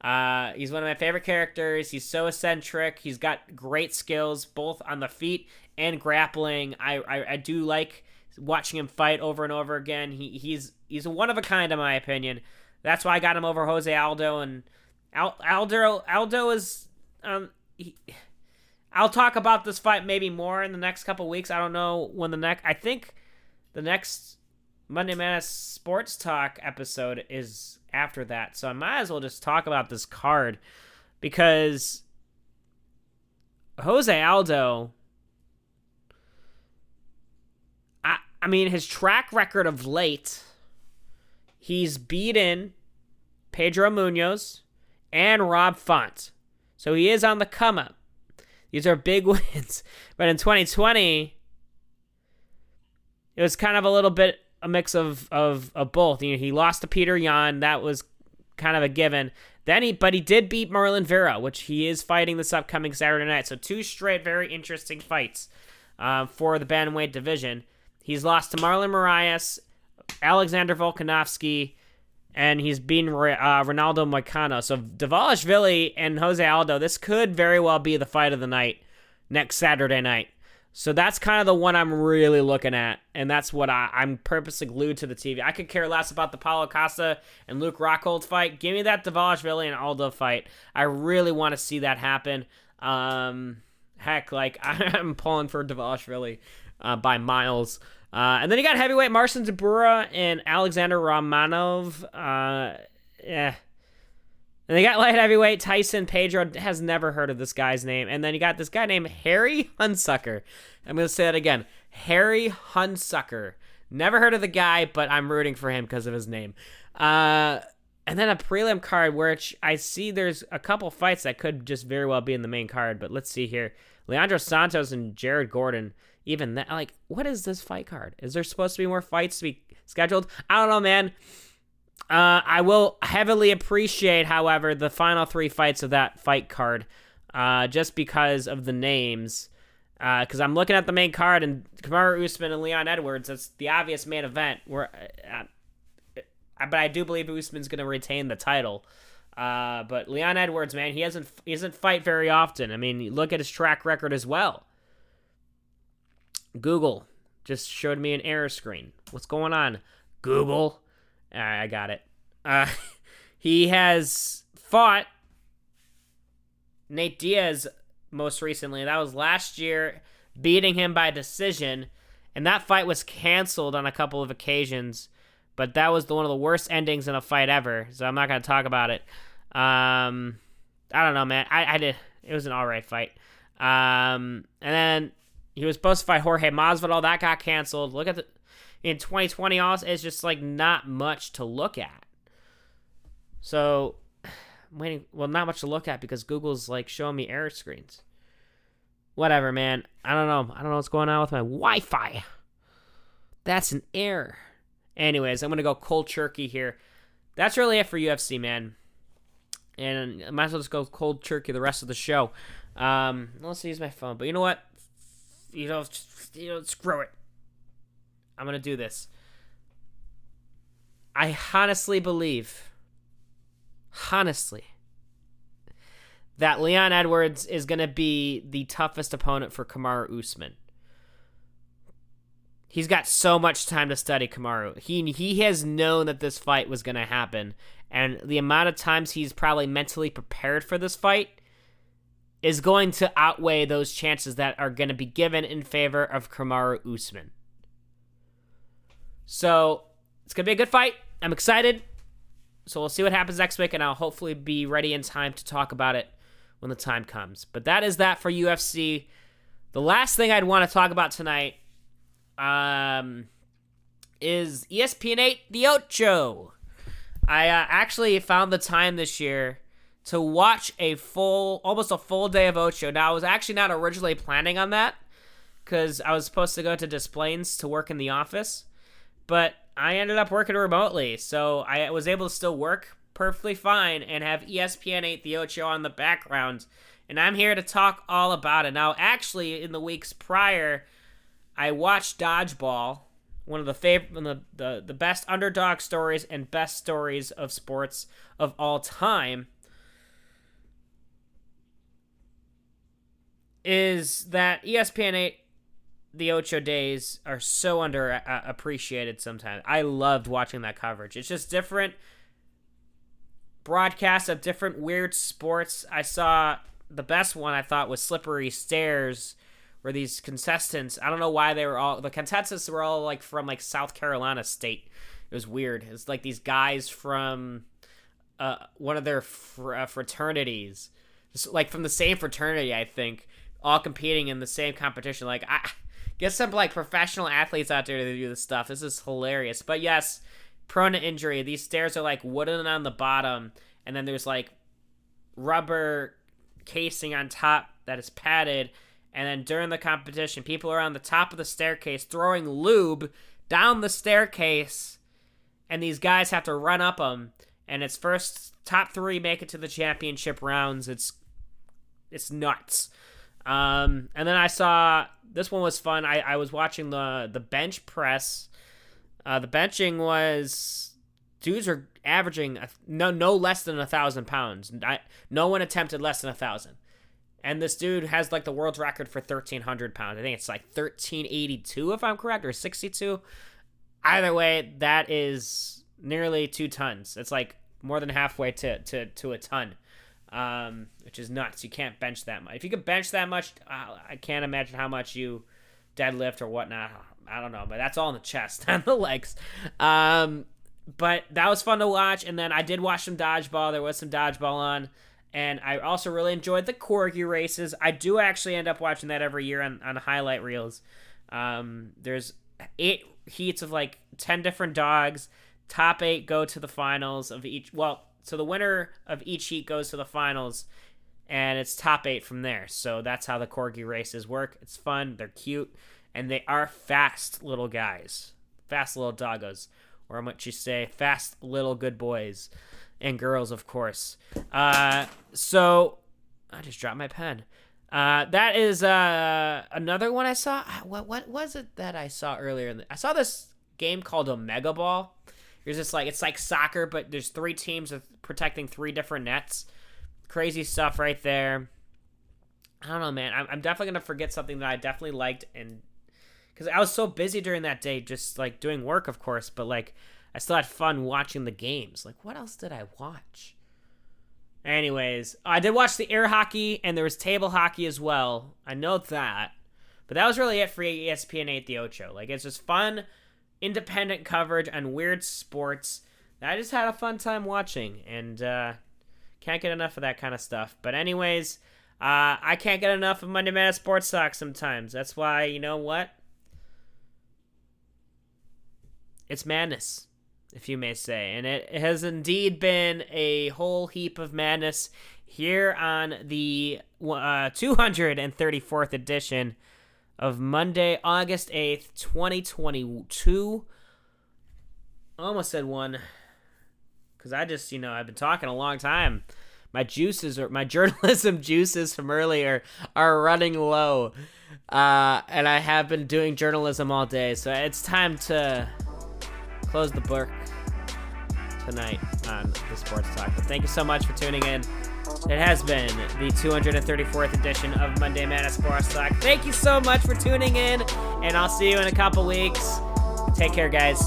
Uh, he's one of my favorite characters. He's so eccentric. He's got great skills both on the feet and grappling. I, I, I do like watching him fight over and over again. He he's he's one of a kind in my opinion. That's why I got him over Jose Aldo and Al, Aldo Aldo is um he, I'll talk about this fight maybe more in the next couple weeks. I don't know when the next I think the next Monday Madness Sports Talk episode is after that. So I might as well just talk about this card because Jose Aldo I I mean his track record of late he's beaten Pedro Munhoz and Rob Font. So he is on the come up. These are big wins. But in 2020 it was kind of a little bit a mix of, of, of both. You know, he lost to Petr Yan. That was kind of a given. Then he, but he did beat Marlon Vera, which he is fighting this upcoming Saturday night. So two straight, very interesting fights uh, for the bantamweight division. He's lost to Marlon Moraes, Alexander Volkanovski, and he's beaten uh, Ronaldo Moicano. So Dvalishvili and Jose Aldo, this could very well be the fight of the night next Saturday night. So that's kind of the one I'm really looking at, and that's what I, am purposely glued to the TV. I could care less about the Paulo Costa and Luke Rockhold fight. Give me that Dvalishvili and Aldo fight. I really want to see that happen. Um, heck, like I'm pulling for Dvalishvili uh, by miles. Uh, and then you got heavyweight Marcin Tybura and Alexander Romanov. Uh, yeah. And they got light heavyweight Tyson Pedro. Has never heard of this guy's name. And then you got this guy named Harry Hunsucker. I'm going to say that again. Harry Hunsucker. Never heard of the guy, but I'm rooting for him because of his name. Uh, and then a prelim card, which I see there's a couple fights that could just very well be in the main card. But let's see here. Leandro Santos and Jared Gordon. Even that, like, what is this fight card? Is there supposed to be more fights to be scheduled? I don't know, man. Uh, I will heavily appreciate, however, the final three fights of that fight card, uh, just because of the names. Because uh, I'm looking at the main card and Kamaru Usman and Leon Edwards. That's the obvious main event. Where, uh, uh, but I do believe Usman's going to retain the title. Uh, but Leon Edwards, man, he hasn't he doesn't fight very often. I mean, look at his track record as well. Google just showed me an error screen. What's going on? Google. I got it. Uh, he has fought Nate Diaz most recently. That was last year, beating him by decision. And that fight was canceled on a couple of occasions. But that was the, one of the worst endings in a fight ever. So I'm not going to talk about it. Um, I don't know, man. I, I did. It was an all right fight. Um, and then he was supposed to fight Jorge Masvidal. That got canceled. Look at the in 2020. Also, it's just like not much to look at. So, I'm waiting. Well, not much to look at because Google's like showing me error screens. Whatever, man. I don't know. I don't know what's going on with my Wi-Fi. That's an error. Anyways, I'm gonna go cold turkey here. That's really it for UFC, man. And I might as well just go cold turkey the rest of the show. Um, let's use my phone. But you know what? You know, just, you know, screw it. I'm gonna do this. I honestly believe, honestly, that Leon Edwards is gonna be the toughest opponent for Kamaru Usman. He's got so much time to study Kamaru. He he has known that this fight was gonna happen, and the amount of times he's probably mentally prepared for this fight is going to outweigh those chances that are going to be given in favor of Kamaru Usman. So it's to be a good fight. I'm excited. So we'll see what happens next week, and I'll hopefully be ready in time to talk about it when the time comes. But that is that for UFC. The last thing I'd want to talk about tonight um, is ESPN 8 The Ocho. I uh, actually found the time this year to watch a full, almost a full day of Ocho. Now, I was actually not originally planning on that because I was supposed to go to Des Plaines to work in the office, but I ended up working remotely, so I was able to still work perfectly fine and have ESPN 8 The Ocho on the background. And I'm here to talk all about it. Now, actually, in the weeks prior, I watched Dodgeball, one of the favorite, the, the the best underdog stories and best stories of sports of all time. Is that ESPN eight, the Ocho days are so under uh, sometimes. I loved watching that coverage. It's just different broadcasts of different weird sports. I saw the best one I thought was Slippery Stairs where these contestants I don't know why they were all the contestants were all like from like South Carolina state. It was weird. It's like these guys from uh, one of their fr- uh, fraternities, Just, like from the same fraternity, I think, all competing in the same competition. Like I get some like professional athletes out there to do this stuff. This is hilarious. But yes, prone to injury. These stairs are like wooden on the bottom, and then there's like rubber casing on top that is padded and then during the competition, people are on the top of the staircase throwing lube down the staircase, and these guys have to run up them. And it's first top three make it to the championship rounds. It's it's nuts. Um, and then I saw this one was fun. I, I was watching the the bench press. Uh, the benching was dudes are averaging a, no no less than a thousand pounds. I, no one attempted less than a thousand. And this dude has like the world's record for 1,300 pounds. I think it's like 1,382 if I'm correct, or 62. Either way, that is nearly two tons. It's like more than halfway to, to, to a ton. Um, which is nuts. You can't bench that much. If you could bench that much, I can't imagine how much you deadlift or whatnot. I don't know, but that's all in the chest and the legs. Um, but that was fun to watch. And then I did watch some dodgeball. There was some dodgeball on. And I also really enjoyed the corgi races. I do actually end up watching that every year on, on highlight reels. Um, there's eight heats of like 10 different dogs. Top eight go to the finals of each. Well, so the winner of each heat goes to the finals, and it's top eight from there. So that's how the corgi races work. It's fun. They're cute, and they are fast little guys, fast little doggos, or what you say, fast little good boys and girls, of course. Uh, so I just dropped my pen. Uh, that is uh, another one I saw. What what was it that I saw earlier? I saw this game called Omega Ball. There's just like it's like soccer, but there's three teams of protecting three different nets. Crazy stuff right there. I don't know, man. I'm, I'm definitely gonna forget something that I definitely liked, and because I was so busy during that day, just like doing work, of course, but like I still had fun watching the games. Like, what else did I watch? Anyways, I did watch the air hockey, and there was table hockey as well. I know that, but that was really it for ESPN 8 the Ocho. Like, it's just fun independent coverage on weird sports I just had a fun time watching and uh, can't get enough of that kind of stuff. But, anyways, uh, I can't get enough of Monday Madness Sports Talk sometimes. That's why, you know what? It's madness, if you may say. And it has indeed been a whole heap of madness here on the uh, 234th edition of Monday, August 8th, 2022. Almost said one because I just, you know, I've been talking a long time. My juices or my journalism juices from earlier are running low. Uh, and I have been doing journalism all day, so it's time to close the book tonight on the Sports Talk. But thank you so much for tuning in. It has been the 234th edition of Monday Madness Sports Talk. Thank you so much for tuning in, and I'll see you in a couple weeks. Take care, guys.